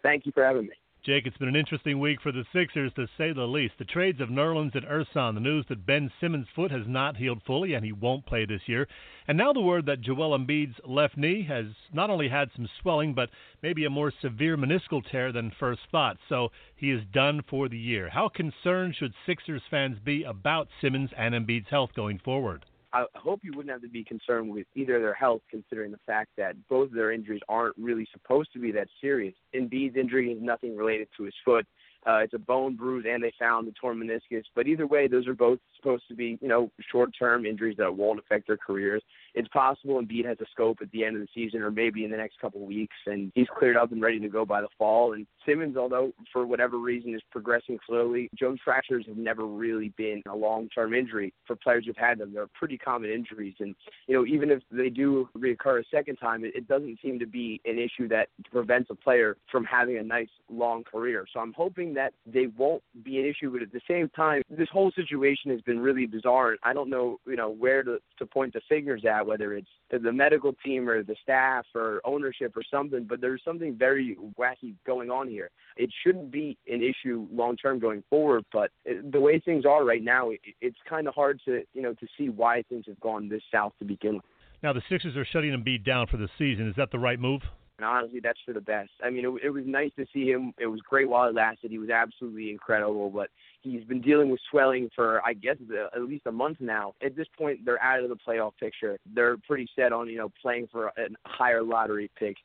Thank you for having me. Jake, it's been an interesting week for the Sixers, to say the least. The trades of Nerlens and Ersan, the news that Ben Simmons' foot has not healed fully and he won't play this year, and now the word that Joel Embiid's left knee has not only had some swelling, but maybe a more severe meniscal tear than first thought, so he is done for the year. How concerned should Sixers fans be about Simmons and Embiid's health going forward? I hope you wouldn't have to be concerned with either their health, considering the fact that both of their injuries aren't really supposed to be that serious. Embiid's injury is nothing related to his foot. Uh, it's a bone bruise, and they found the torn meniscus. But either way, those are both supposed to be, you know, short-term injuries that won't affect their careers. It's possible Embiid has a scope at the end of the season, or maybe in the next couple of weeks, and he's cleared up and ready to go by the fall. And Simmons, although for whatever reason is progressing slowly, Jones fractures have never really been a long-term injury for players who've had them. They're pretty common injuries, and you know, even if they do reoccur a second time, it, it doesn't seem to be an issue that prevents a player from having a nice long career. So I'm hoping that they won't be an issue, but at the same time, this whole situation has been really bizarre. I don't know, you know, where to, to point the fingers at, whether it's the medical team or the staff or ownership or something, but there's something very wacky going on here. It shouldn't be an issue long term going forward, but uh, the way things are right now, it, it's kind of hard to, you know, to see why things have gone this south to begin with. Now the Sixers are shutting Embiid down for the season. Is that the right move? And honestly, that's for the best. I mean, it, it was nice to see him. It was great while it lasted. He was absolutely incredible, but he's been dealing with swelling for, I guess, the, at least a month now. At this point, they're out of the playoff picture. They're pretty set on, you know, playing for a higher lottery pick.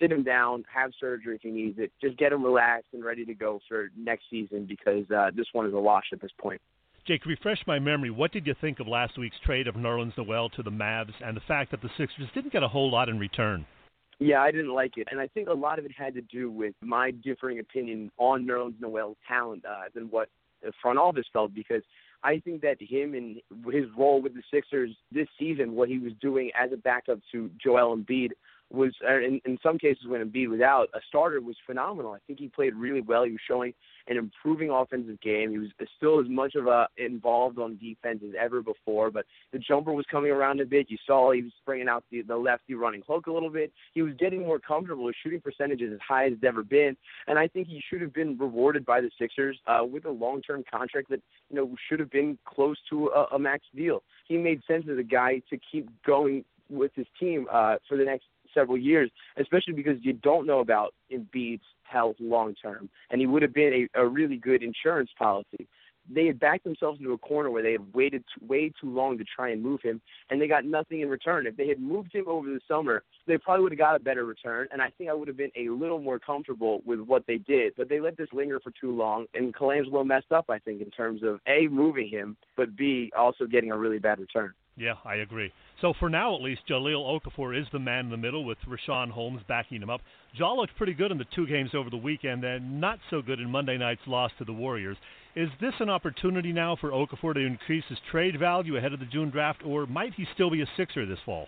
Sit him down, have surgery if he needs it. Just get him relaxed and ready to go for next season because uh, this one is a wash at this point. Jake, refresh my memory. What did you think of last week's trade of Nerlens Noel to the Mavs and the fact that the Sixers didn't get a whole lot in return? Yeah, I didn't like it, and I think a lot of it had to do with my differing opinion on Nerlens Noel's talent uh, than what the front office felt. Because I think that him and his role with the Sixers this season, what he was doing as a backup to Joel Embiid, was uh, in, in some cases when Embiid was out, a starter was phenomenal. I think he played really well. He was showing an improving offensive game. He was still as much of a involved on defense as ever before, but the jumper was coming around a bit. You saw he was bringing out the, the lefty running hook a little bit. He was getting more comfortable. His shooting percentage is as high as it's ever been, and I think he should have been rewarded by the Sixers uh, with a long-term contract that you know should have been close to a, a max deal. He made sense as a guy to keep going with his team uh, for the next several years, especially because you don't know about Embiid's health long term, and he would have been a, a really good insurance policy. they had backed themselves into a corner where they had waited way too long to try and move him, and they got nothing in return. If they had moved him over the summer, they probably would have got a better return, and I think I would have been a little more comfortable with what they did. But they let this linger for too long, and Colangelo messed up, I think, in terms of A, moving him, but B, also getting a really bad return. Yeah, I agree. So for now, at least, Jahlil Okafor is the man in the middle with Richaun Holmes backing him up. Jah looked pretty good in the two games over the weekend, and not so good in Monday night's loss to the Warriors. Is this an opportunity now for Okafor to increase his trade value ahead of the June draft, or might he still be a Sixer this fall?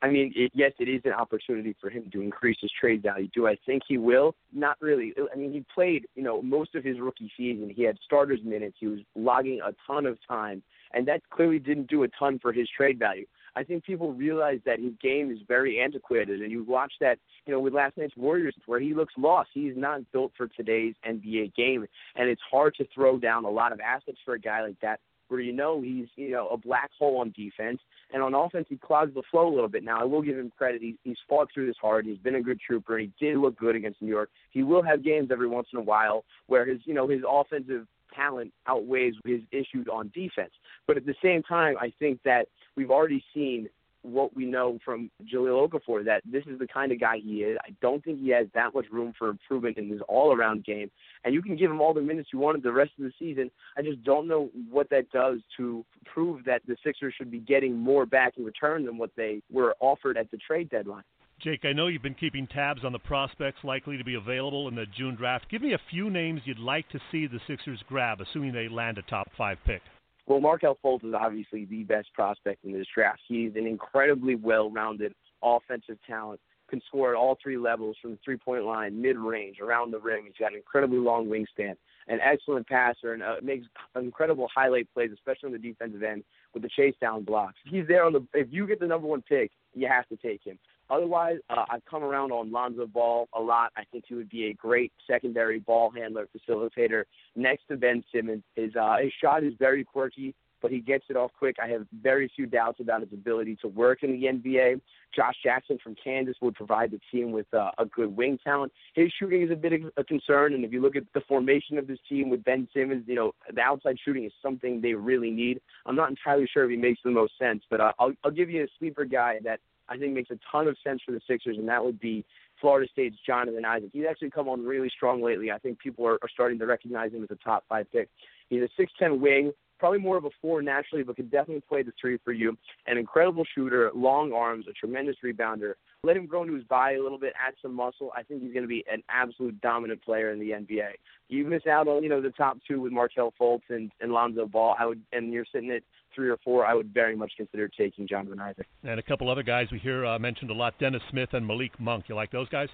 I mean, it, yes, it is an opportunity for him to increase his trade value. Do I think he will? Not really. I mean, he played, you know, most of his rookie season. He had starters minutes. He was logging a ton of time, and that clearly didn't do a ton for his trade value. I think people realize that his game is very antiquated, and you watch that, you know, with last night's Warriors, where he looks lost. He's not built for today's NBA game, and it's hard to throw down a lot of assets for a guy like that where you know he's you know a black hole on defense, and on offense he clogs the flow a little bit. Now I will give him credit; he's he's fought through this hard. He's been a good trooper. He did look good against New York. He will have games every once in a while where his you know his offensive talent outweighs his issues on defense. But at the same time, I think that we've already seen what we know from Jahlil Okafor that this is the kind of guy he is. I don't think he has that much room for improvement in his all-around game. And you can give him all the minutes you wanted the rest of the season. I just don't know what that does to prove that the Sixers should be getting more back in return than what they were offered at the trade deadline. Jake, I know you've been keeping tabs on the prospects likely to be available in the June draft. Give me a few names you'd like to see the Sixers grab, assuming they land a top five pick. Well, Markelle Fultz is obviously the best prospect in this draft. He's an incredibly well-rounded offensive talent. Can score at all three levels from the three-point line, mid-range, around the rim. He's got an incredibly long wingspan, an excellent passer, and uh, makes incredible highlight plays, especially on the defensive end with the chase down blocks. He's there on the. If you get the number one pick, you have to take him. Otherwise, uh, I've come around on Lonzo Ball a lot. I think he would be a great secondary ball handler, facilitator next to Ben Simmons. His uh, his shot is very quirky, but he gets it off quick. I have very few doubts about his ability to work in the NBA. Josh Jackson from Kansas would provide the team with uh, a good wing talent. His shooting is a bit of a concern, and if you look at the formation of this team with Ben Simmons, you know the outside shooting is something they really need. I'm not entirely sure if he makes the most sense, but uh, I'll I'll give you a sleeper guy that I think makes a ton of sense for the Sixers, and that would be Florida State's Jonathan Isaac. He's actually come on really strong lately. I think people are, are starting to recognize him as a top five pick. He's a 6'10 wing, probably more of a four naturally, but could definitely play the three for you. An incredible shooter, long arms, a tremendous rebounder. Let him grow into his body a little bit, add some muscle. I think he's going to be an absolute dominant player in the NBA. You miss out on you know the top two with Markelle Fultz and, and Lonzo Ball. I would, and you're sitting at three or four. I would very much consider taking Jonathan Isaac. And a couple other guys we hear uh, mentioned a lot: Dennis Smith and Malik Monk. You like those guys?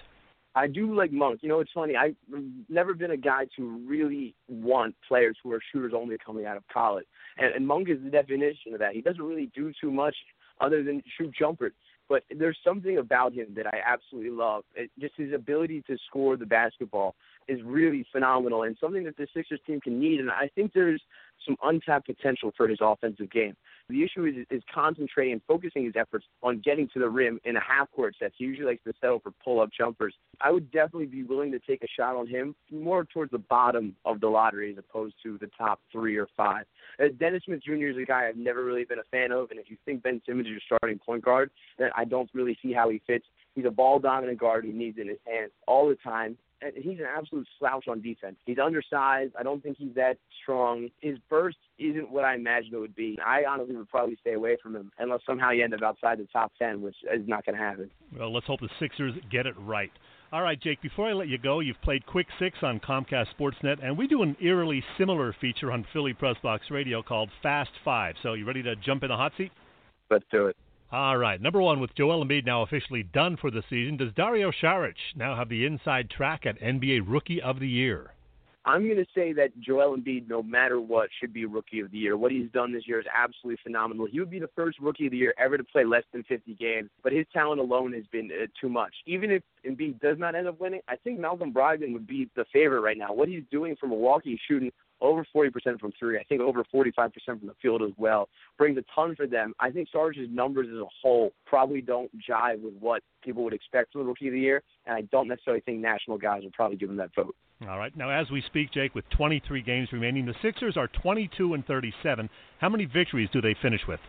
I do like Monk. You know, it's funny. I've never been a guy to really want players who are shooters only coming out of college. And, and Monk is the definition of that. He doesn't really do too much other than shoot jumpers. But there's something about him that I absolutely love. It, just his ability to score the basketball is really phenomenal and something that the Sixers team can need. And I think there's some untapped potential for his offensive game. The issue is, is concentrating and focusing his efforts on getting to the rim in a half court set. He usually likes to settle for pull up jumpers. I would definitely be willing to take a shot on him more towards the bottom of the lottery as opposed to the top three or five. Uh, Dennis Smith Jr. is a guy I've never really been a fan of, and if you think Ben Simmons is your starting point guard, then I don't really see how he fits. He's a ball dominant guard who needs it in his hands all the time And he's an absolute slouch on defense. He's undersized. I don't think he's that strong. His burst isn't what I imagined it would be. I honestly would probably stay away from him unless somehow he end up outside the top ten, which is not going to happen. Well, let's hope the Sixers get it right. All right, Jake, before I let you go, you've played Quick Six on Comcast Sportsnet, and we do an eerily similar feature on Philly Press Box Radio called Fast Five. So, you ready to jump in the hot seat? Let's do it. All right. Number one, with Joel Embiid now officially done for the season, does Dario Saric now have the inside track at NBA Rookie of the Year? I'm going to say that Joel Embiid, no matter what, should be Rookie of the Year. What he's done this year is absolutely phenomenal. He would be the first Rookie of the Year ever to play less than 50 games, but his talent alone has been uh, too much. Even if Embiid does not end up winning, I think Malcolm Brogdon would be the favorite right now. What he's doing for Milwaukee, shooting over 40% from three. I think over 45% from the field as well. Brings a ton for them. I think Sarge's numbers as a whole probably don't jive with what people would expect from the Rookie of the Year, and I don't necessarily think national guys would probably give him that vote. All right. Now, as we speak, Jake, with 23 games remaining, the Sixers are 22 and 37. How many victories do they finish with?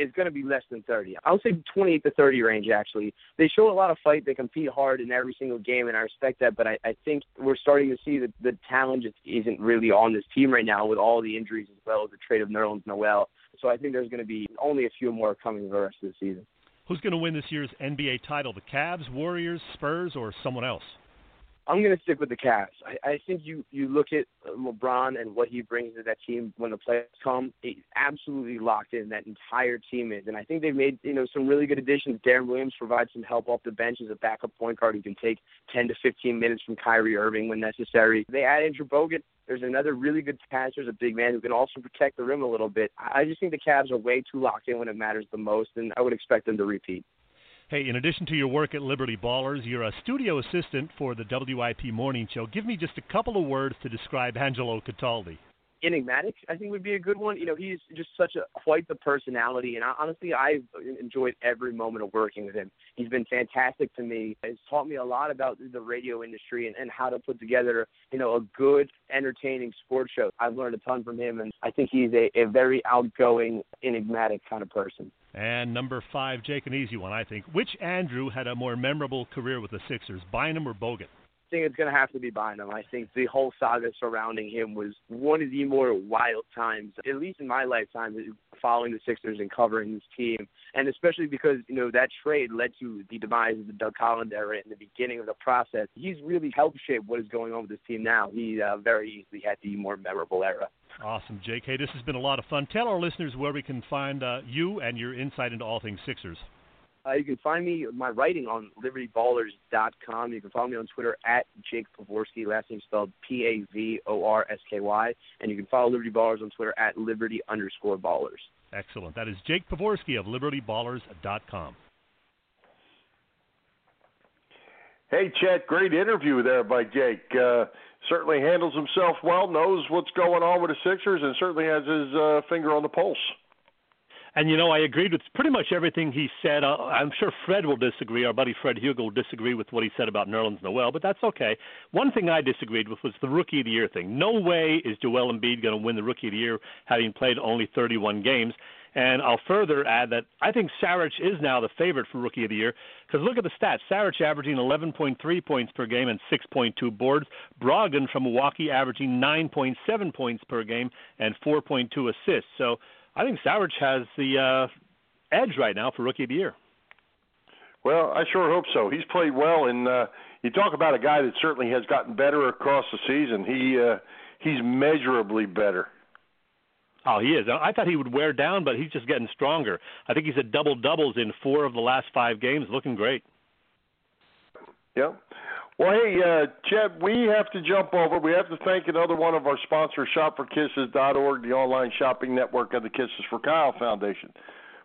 It's going to be less than 30. I'll say 28 to 30 range, actually. They show a lot of fight. They compete hard in every single game, and I respect that. But I, I think we're starting to see that the talent just isn't really on this team right now with all the injuries as well as the trade of Nerlens Noel. So I think there's going to be only a few more coming the rest of the season. Who's going to win this year's NBA title? The Cavs, Warriors, Spurs, or someone else? I'm going to stick with the Cavs. I, I think you you look at LeBron and what he brings to that team when the playoffs come. He's absolutely locked in. That entire team is, and I think they've made you know some really good additions. Deron Williams provides some help off the bench as a backup point guard who can take 10 to 15 minutes from Kyrie Irving when necessary. They add Andrew Bogut. There's another really good passer, There's a big man who can also protect the rim a little bit. I just think the Cavs are way too locked in when it matters the most, and I would expect them to repeat. Hey, in addition to your work at Liberty Ballers, you're a studio assistant for the WIP Morning Show. Give me just a couple of words to describe Angelo Cataldi enigmatic, I think would be a good one. You know, he's just such a quite the personality, and I, honestly, I've enjoyed every moment of working with him. He's been fantastic to me. He's taught me a lot about the radio industry and, and how to put together, you know, a good, entertaining sports show. I've learned a ton from him, and I think he's a, a very outgoing, enigmatic kind of person. And number five, Jake, an easy one, I think. Which Andrew had a more memorable career with the Sixers, Bynum or Bogut? Think it's going to have to be Bynum. I think the whole saga surrounding him was one of the more wild times, at least in my lifetime, following the Sixers and covering this team. And especially because, you know, that trade led to the demise of the Doug Collins era in the beginning of the process. He's really helped shape what is going on with this team now. He uh, very easily had the more memorable era. Awesome. Hey, this has been a lot of fun. Tell our listeners where we can find uh, you and your insight into all things Sixers. Uh, you can find me my writing on libertyballers.com. You can follow me on Twitter at Jake Pavorsky, last name spelled P A V O R S K Y, and you can follow Liberty Ballers on Twitter at Liberty underscore Ballers. Excellent. That is Jake Pavorsky of libertyballers.com. Hey, Chet, great interview there by Jake. Uh, certainly handles himself well, knows what's going on with the Sixers, and certainly has his uh, finger on the pulse. And you know, I agreed with pretty much everything he said. Uh, I'm sure Fred will disagree. Our buddy Fred Hugo will disagree with what he said about Nerlens Noel, but that's okay. One thing I disagreed with was the Rookie of the Year thing. No way is Joel Embiid going to win the Rookie of the Year having played only 31 games. And I'll further add that I think Saric is now the favorite for Rookie of the Year because look at the stats. Saric averaging 11.3 points per game and 6.2 boards. Brogdon from Milwaukee averaging 9.7 points per game and 4.2 assists. So I think Savage has the uh, edge right now for Rookie of the Year. Well, I sure hope so. He's played well, and uh, you talk about a guy that certainly has gotten better across the season. He uh, he's measurably better. Oh, he is. I thought he would wear down, but he's just getting stronger. I think he's at double doubles in four of the last five games, looking great. Yeah. Well, hey, uh, Chet, we have to jump over. We have to thank another one of our sponsors, ShopForKisses.org, the online shopping network of the Kisses for Kyle Foundation.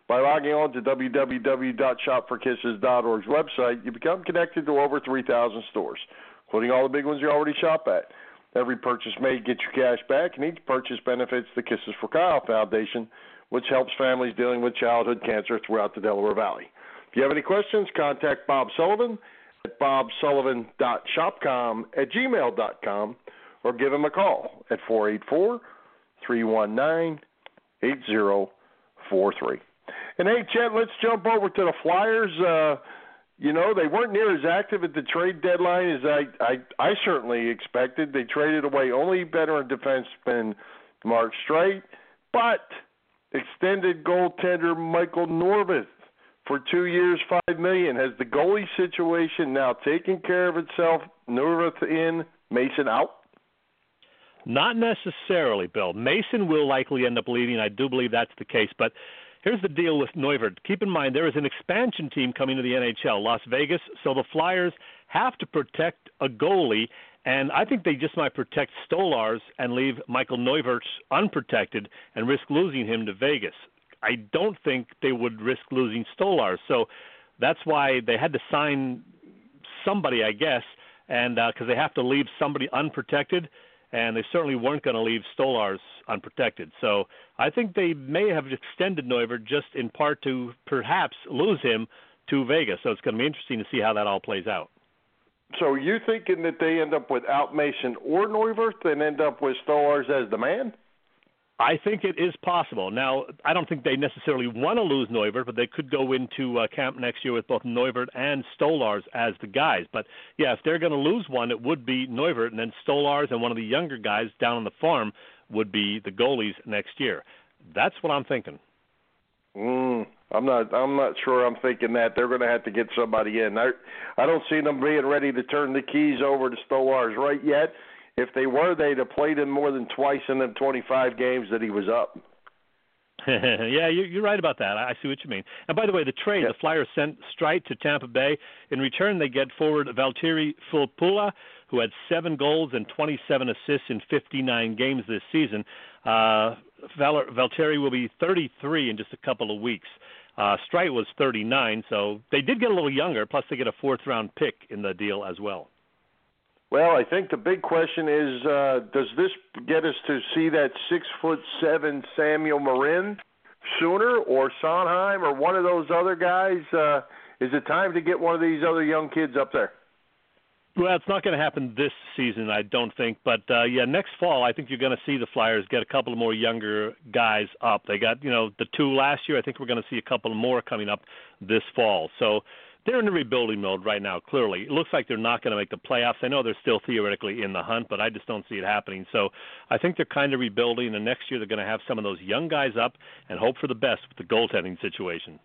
By logging on to www.shopforkisses.org's website, you become connected to over 3,000 stores, including all the big ones you already shop at. Every purchase made gets you cash back, and each purchase benefits the Kisses for Kyle Foundation, which helps families dealing with childhood cancer throughout the Delaware Valley. If you have any questions, contact Bob Sullivan at bobsullivan.shopcom at gmail.com or give him a call at 484 319 8043. And hey, Chet, let's jump over to the Flyers. Uh, you know, they weren't near as active at the trade deadline as I, I, I certainly expected. They traded away only veteran defenseman Mark Streit, but extended goaltender Michael Neuvirth for two years, five million. Has the goalie situation now taken care of itself? Neuvirth in, Mason out. Not necessarily, Bill. Mason will likely end up leaving. I do believe that's the case. But here's the deal with Neuvirth. Keep in mind there is an expansion team coming to the NHL, Las Vegas. So the Flyers have to protect a goalie, and I think they just might protect Stolarz and leave Michael Neuvirth unprotected and risk losing him to Vegas. I don't think they would risk losing Stolarz. So that's why they had to sign somebody, I guess, and because uh, they have to leave somebody unprotected, and they certainly weren't going to leave Stolarz unprotected. So I think they may have extended Neuvirth just in part to perhaps lose him to Vegas. So it's going to be interesting to see how that all plays out. So you thinking that they end up without Mason or Neuvirth and end up with Stolarz as the man? I think it is possible. Now, I don't think they necessarily want to lose Neuvirth, but they could go into uh, camp next year with both Neuvirth and Stolarz as the guys. But yeah, if they're going to lose one, it would be Neuvirth, and then Stolarz and one of the younger guys down on the farm would be the goalies next year. That's what I'm thinking. Mm, I'm not. I'm not sure. I'm thinking that they're going to have to get somebody in. I, I don't see them being ready to turn the keys over to Stolarz right yet. If they were, they'd have played him more than twice in the 25 games that he was up. yeah, you're right about that. I see what you mean. And by the way, the trade, yeah. the Flyers sent Streit to Tampa Bay. In return, they get forward Valtteri Filppula, who had seven goals and 27 assists in 59 games this season. Uh, Val- Valtteri will be 33 in just a couple of weeks. Uh, Streit was 39, so they did get a little younger. Plus, they get a fourth round pick in the deal as well. Well, I think the big question is, uh, does this get us to see that six foot seven Samuel Morin sooner, or Sanheim, or one of those other guys? Uh, is it time to get one of these other young kids up there? Well, it's not going to happen this season, I don't think. But uh, yeah, next fall, I think you're going to see the Flyers get a couple more younger guys up. They got, you know, the two last year. I think we're going to see a couple more coming up this fall. So they're in a rebuilding mode right now. Clearly, it looks like they're not going to make the playoffs. I know they're still theoretically in the hunt, but I just don't see it happening. So I think they're kind of rebuilding, and next year they're going to have some of those young guys up and hope for the best with the goaltending situation.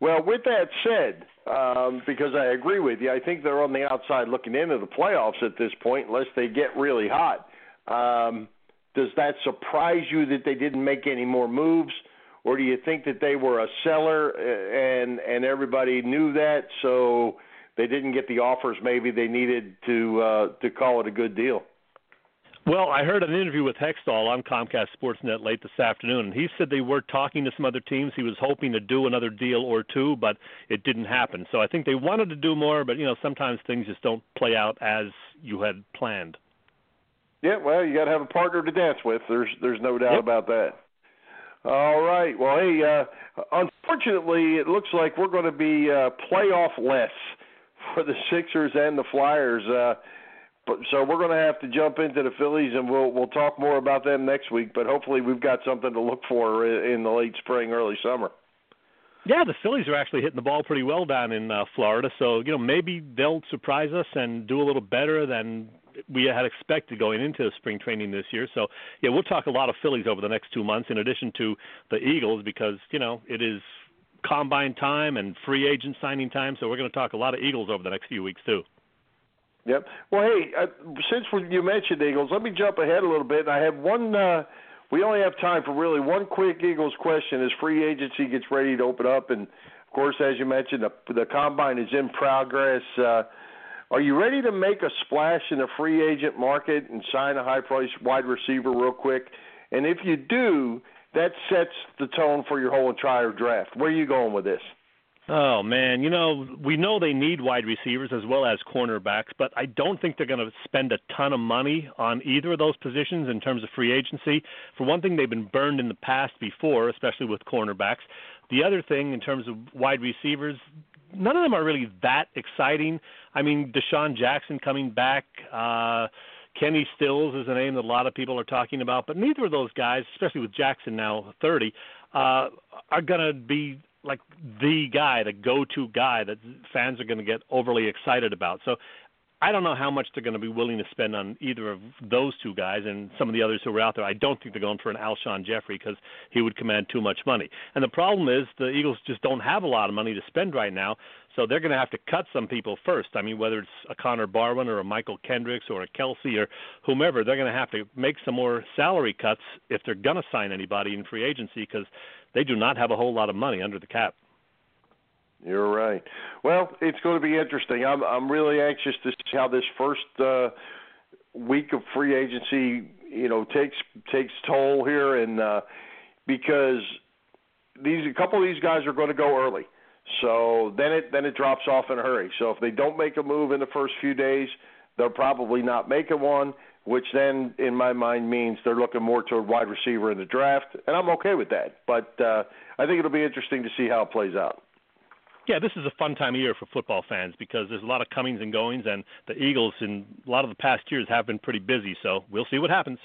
Well, with that said, um, because I agree with you, I think they're on the outside looking into the playoffs at this point, unless they get really hot. Um, does that surprise you that they didn't make any more moves? Or do you think that they were a seller uh, and and everybody knew that, so they didn't get the offers maybe they needed to uh, to call it a good deal? Well, I heard an interview with Hextall on Comcast Sportsnet late this afternoon, and he said they were talking to some other teams. He was hoping to do another deal or two, but it didn't happen. So I think they wanted to do more, but you know sometimes things just don't play out as you had planned. Yeah, well, you got to have a partner to dance with. There's there's no doubt yep. about that. All right. Well, hey, uh, unfortunately, it looks like we're going to be uh, playoff less for the Sixers and the Flyers. Uh, but, so we're going to have to jump into the Phillies, and we'll we'll talk more about them next week. But hopefully, we've got something to look for in the late spring, early summer. Yeah, the Phillies are actually hitting the ball pretty well down in uh, Florida. So you know maybe they'll surprise us and do a little better than we had expected going into spring training this year. So yeah, we'll talk a lot of Phillies over the next two months, in addition to the Eagles, because you know it is combine time and free agent signing time. So we're going to talk a lot of Eagles over the next few weeks too. Yep. Well, hey, uh, since you mentioned Eagles, let me jump ahead a little bit. I have one. Uh, we only have time for really one quick Eagles question as free agency gets ready to open up, and of course, as you mentioned, the, the combine is in progress. Uh, are you ready to make a splash in the free agent market and sign a high price wide receiver real quick? And if you do, that sets the tone for your whole entire draft. Where are you going with this? Oh man, you know we know they need wide receivers as well as cornerbacks, but I don't think they're going to spend a ton of money on either of those positions in terms of free agency. For one thing, they've been burned in the past before, especially with cornerbacks. The other thing, in terms of wide receivers, none of them are really that exciting. I mean, DeSean Jackson coming back, uh, Kenny Stills is a name that a lot of people are talking about, but neither of those guys, especially with Jackson now 30, uh, are going to be like the guy, the go-to guy that fans are going to get overly excited about. So I don't know how much they're going to be willing to spend on either of those two guys and some of the others who are out there. I don't think they're going for an Alshon Jeffery because he would command too much money. And the problem is the Eagles just don't have a lot of money to spend right now, so they're going to have to cut some people first. I mean, whether it's a Connor Barwin or a Mychal Kendricks or a Kelce or whomever, they're going to have to make some more salary cuts if they're going to sign anybody in free agency because they do not have a whole lot of money under the cap. You're right. Well, it's going to be interesting. I'm I'm really anxious to see how this first uh, week of free agency, you know, takes takes toll here, and uh, because these a couple of these guys are going to go early, so then it then it drops off in a hurry. So if they don't make a move in the first few days, they're probably not making one, which then in my mind means they're looking more toward wide receiver in the draft, and I'm okay with that. But uh, I think it'll be interesting to see how it plays out. Yeah, this is a fun time of year for football fans because there's a lot of comings and goings, and the Eagles in a lot of the past years have been pretty busy. So we'll see what happens.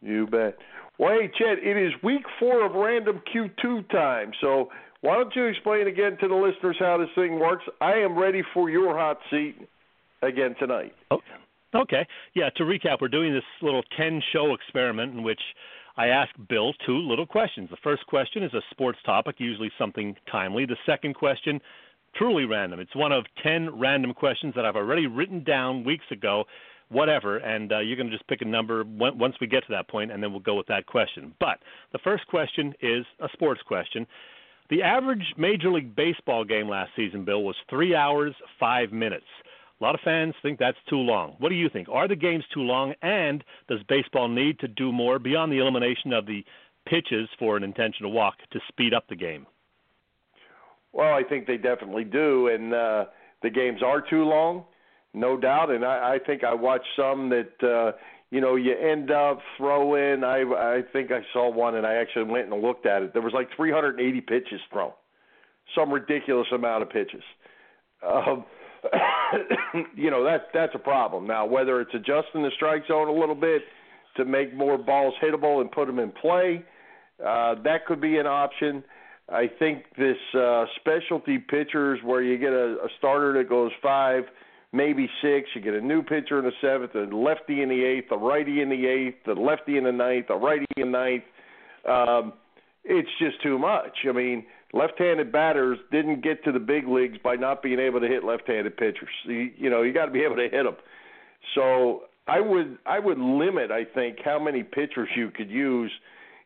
You bet. Well, hey, Chet, it is week four of random Q2 time. So why don't you explain again to the listeners how this thing works? I am ready for your hot seat again tonight. Oh, okay. Yeah, to recap, we're doing this little 10 show experiment in which I ask Bill two little questions. The first question is a sports topic, usually something timely. The second question, truly random. It's one of 10 random questions that I've already written down weeks ago, whatever, and uh, you're going to just pick a number once we get to that point, and then we'll go with that question. But the first question is a sports question. The average Major League Baseball game last season, Bill, was three hours, five minutes. A lot of fans think that's too long. What do you think? Are the games too long? And does baseball need to do more beyond the elimination of the pitches for an intentional walk to speed up the game? Well, I think they definitely do, and uh, the games are too long, no doubt. And I, I think I watched some that uh, you know you end up throwing. I I think I saw one, and I actually went and looked at it. There was like 380 pitches thrown, some ridiculous amount of pitches. Um, you know that that's a problem. Now, whether it's adjusting the strike zone a little bit to make more balls hittable and put them in play, uh, that could be an option. I think this uh, specialty pitchers where you get a, a starter that goes five, maybe six, you get a new pitcher in the seventh, a lefty in the eighth, a righty in the eighth, a lefty in the ninth, a righty in the ninth. Um, it's just too much. I mean, left-handed batters didn't get to the big leagues by not being able to hit left-handed pitchers. You, you know, you got to be able to hit them. So I would I would limit I think how many pitchers you could use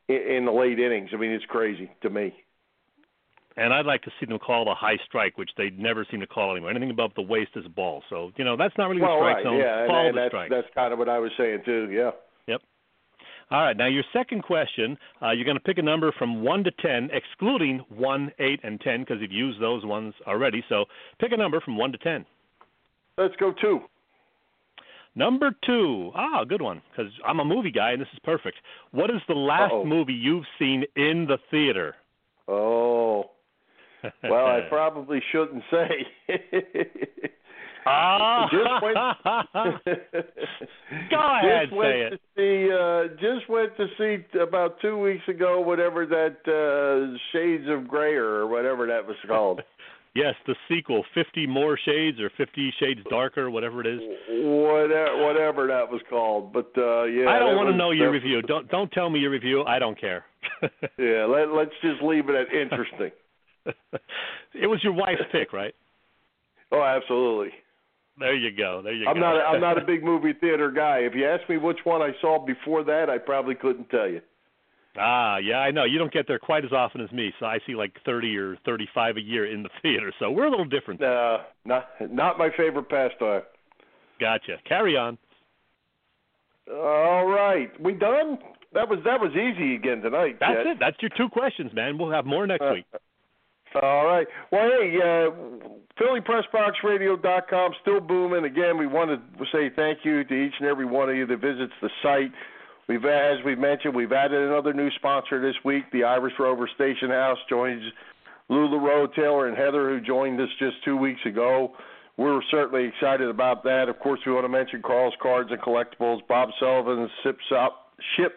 in, in the late innings. I mean, it's crazy to me. And I'd like to see them call the high strike, which they never seem to call anymore. Anything above the waist is a ball. So you know that's not really well, the strike right, zone. Yeah, Follow and, and the that's strike. that's kind of what I was saying too. Yeah. All right. Now, your second question, uh, you're going to pick a number from 1 to 10, excluding 1, 8, and 10, because you've used those ones already. So pick a number from 1 to 10. Let's go 2. Number 2. Ah, good one, because I'm a movie guy, and this is perfect. What is the last Uh-oh. movie you've seen in the theater? Oh. Well, I probably shouldn't say. Ah. just went. Go ahead, just went say it. To see, uh, just went to see about two weeks ago, whatever that uh, Shades of Grey or whatever that was called. Yes, the sequel, Fifty More Shades or Fifty Shades Darker, whatever it is. whatever, whatever that was called. But uh, yeah, I don't want to know your review. Don't don't tell me your review. I don't care. Yeah, let, let's just leave it at interesting. it was your wife's pick, right? Oh, absolutely. There you go. There you go. I'm go. not. A, I'm not a big movie theater guy. If you ask me which one I saw before that, I probably couldn't tell you. ah, yeah, I know. You don't get there quite as often as me, so I see like 30 or 35 a year in the theater. So we're a little different. Uh, not not my favorite pastime. Gotcha. Carry on. All right, we done. That was that was easy again tonight. That's Chet. it. That's your two questions, man. We'll have more next Uh, week. All right. Well, hey, uh, PhillyPressBoxRadio.com still booming. Again, we want to say thank you to each and every one of you that visits the site. We've, as we mentioned, we've added another new sponsor this week. The Irish Rover Station House joins LuLaRoe, Taylor, and Heather, who joined us just two weeks ago. We're certainly excited about that. Of course, we want to mention Carl's Cards and Collectibles, Bob Sullivan's Sip Shop, Sip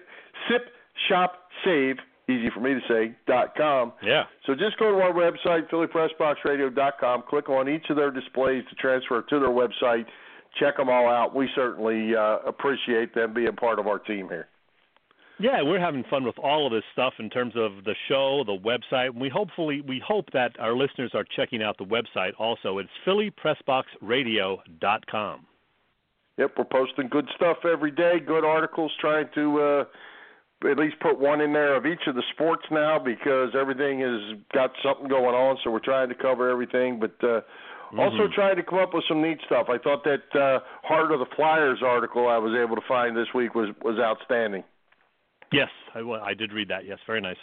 Shop Save, easy for me to say, dot com. Yeah. So just go to our website, PhillyPressBoxRadio.com, click on each of their displays to transfer to their website. Check them all out. We certainly uh, appreciate them being part of our team here. Yeah, we're having fun with all of this stuff in terms of the show, the website. We hopefully we hope that our listeners are checking out the website also. It's phillypressboxradio.com. Yep, we're posting good stuff every day, good articles, trying to uh, at least put one in there of each of the sports now because everything has got something going on, so we're trying to cover everything. But uh, also Mhm. trying to come up with some neat stuff. I thought that uh, Heart of the Flyers article I was able to find this week was was outstanding. Yes, I, I did read that. Yes, very nice.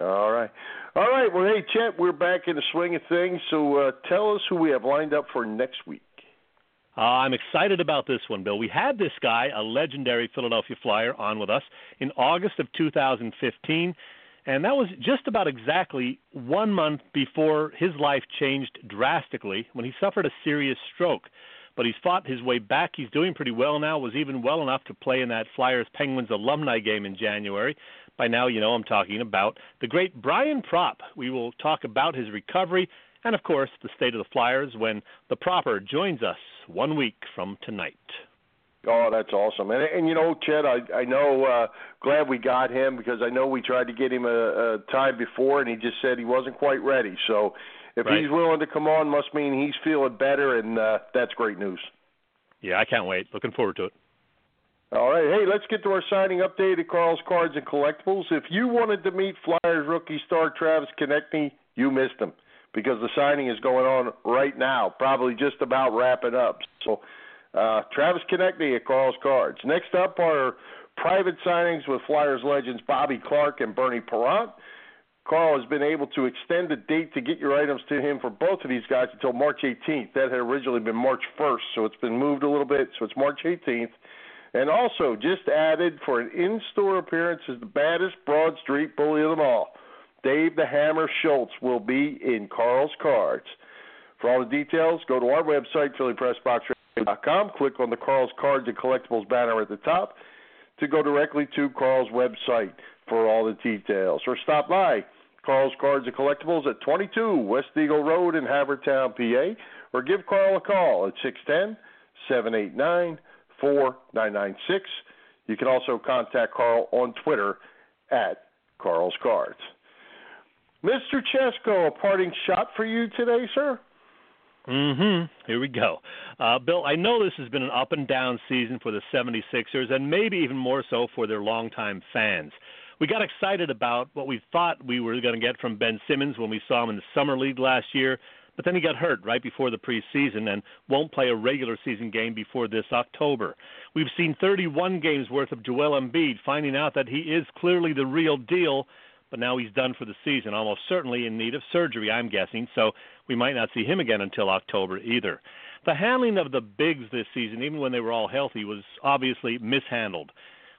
All right. All right. Well, hey, Chet, we're back in the swing of things. So uh, tell us who we have lined up for next week. Uh, I'm excited about this one, Bill. We had this guy, a legendary Philadelphia Flyer, on with us in August of 2015, And that was just about exactly one month before his life changed drastically when he suffered a serious stroke. But he's fought his way back. He's doing pretty well now, was even well enough to play in that Flyers Penguins alumni game in January. By now, you know I'm talking about the great Brian Propp. We will talk about his recovery and, of course, the state of the Flyers when the Propper joins us one week from tonight. Oh, that's awesome. And and you know, Chet, I I know uh glad we got him because I know we tried to get him a, a time before and he just said he wasn't quite ready. So if Right. he's willing to come on must mean he's feeling better and uh that's great news. Yeah, I can't wait. Looking forward to it. All right, hey, let's get to our signing update at Carl's Cards and Collectibles. If you wanted to meet Flyers rookie star Travis Konecny, you missed him because the signing is going on right now, probably just about wrapping up. So, uh, Travis Konecny at Carl's Cards. Next up are private signings with Flyers legends Bobby Clarke and Bernie Parent. Carl has been able to extend the date to get your items to him for both of these guys until March 18th. That had originally been March 1st, so it's been moved a little bit, so it's March 18th. And also, just added for an in store appearance is the baddest Broad Street bully of them all. Dave the Hammer Schultz will be in Carl's Cards. For all the details, go to our website, phillypressboxradio.com. Click on the Carl's Cards and Collectibles banner at the top to go directly to Carl's website for all the details. Or stop by Carl's Cards and Collectibles at 22 West Eagle Road in Havertown, PA, or give Carl a call at 610 789 4996. You can also contact Carl on Twitter at Carl's Cards. Mr. Chesko, a parting shot for you today, sir? Mm-hmm. Here we go. Uh, Bill, I know this has been an up and down season for the 76ers and maybe even more so for their longtime fans. We got excited about what we thought we were going to get from Ben Simmons when we saw him in the Summer League last year, but then he got hurt right before the preseason and won't play a regular season game before this October. We've seen 31 games worth of Joel Embiid, finding out that he is clearly the real deal, but now he's done for the season, almost certainly in need of surgery, I'm guessing, so we might not see him again until October either. The handling of the bigs this season, even when they were all healthy, was obviously mishandled.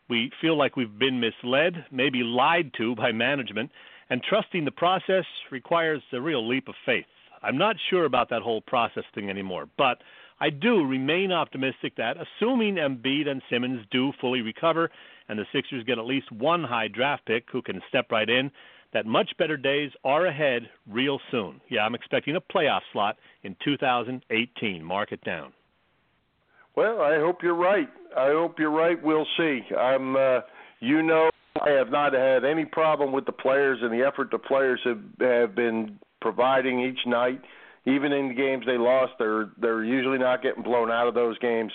We feel like we've been misled, maybe lied to by management, and trusting the process requires a real leap of faith. I'm not sure about that whole process thing anymore, but I do remain optimistic that, assuming Embiid and Simmons do fully recover and the Sixers get at least one high draft pick who can step right in, that much better days are ahead real soon. Yeah, I'm expecting a playoff slot in 2018. Mark it down. Well, I hope you're right. I hope you're right. We'll see. I'm, uh, you know, I have not had any problem with the players and the effort the players have have been providing each night. Even in the games they lost, they're they're usually not getting blown out of those games.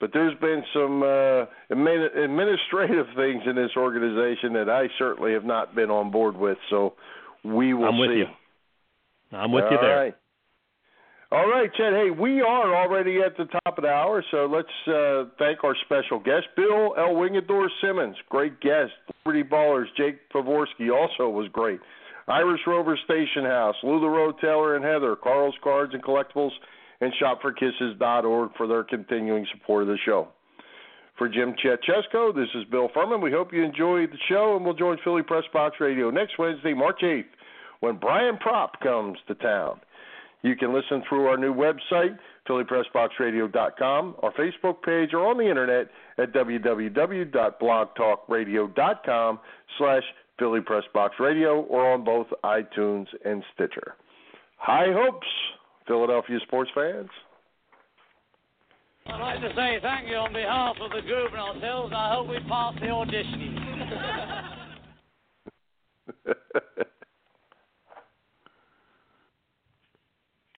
But there's been some uh, administrative things in this organization that I certainly have not been on board with. So we will I'm with see. you. I'm with All you there. right. All right, Chad. Hey, we are already at the top of the hour, so let's uh, thank our special guest, Bill El Wingador Simmons. Great guest. Liberty Ballers, Jake Pavorsky also was great. Irish Rover Station House, LuLaRoe Taylor and Heather, Carl's Cards and Collectibles, and ShopForKisses.org for their continuing support of the show. For Jim Chet Chesko, this is Bill Furman. We hope you enjoyed the show, and we'll join Philly Press Box Radio next Wednesday, March 8th, when Brian Propp comes to town. You can listen through our new website, phillypressboxradio.com, our Facebook page, or on the internet at www.blogtalkradio.com slash phillypressboxradio or on both iTunes and Stitcher. High hopes, Philadelphia sports fans. I'd like to say thank you on behalf of the group and ourselves. I hope we pass the auditioning.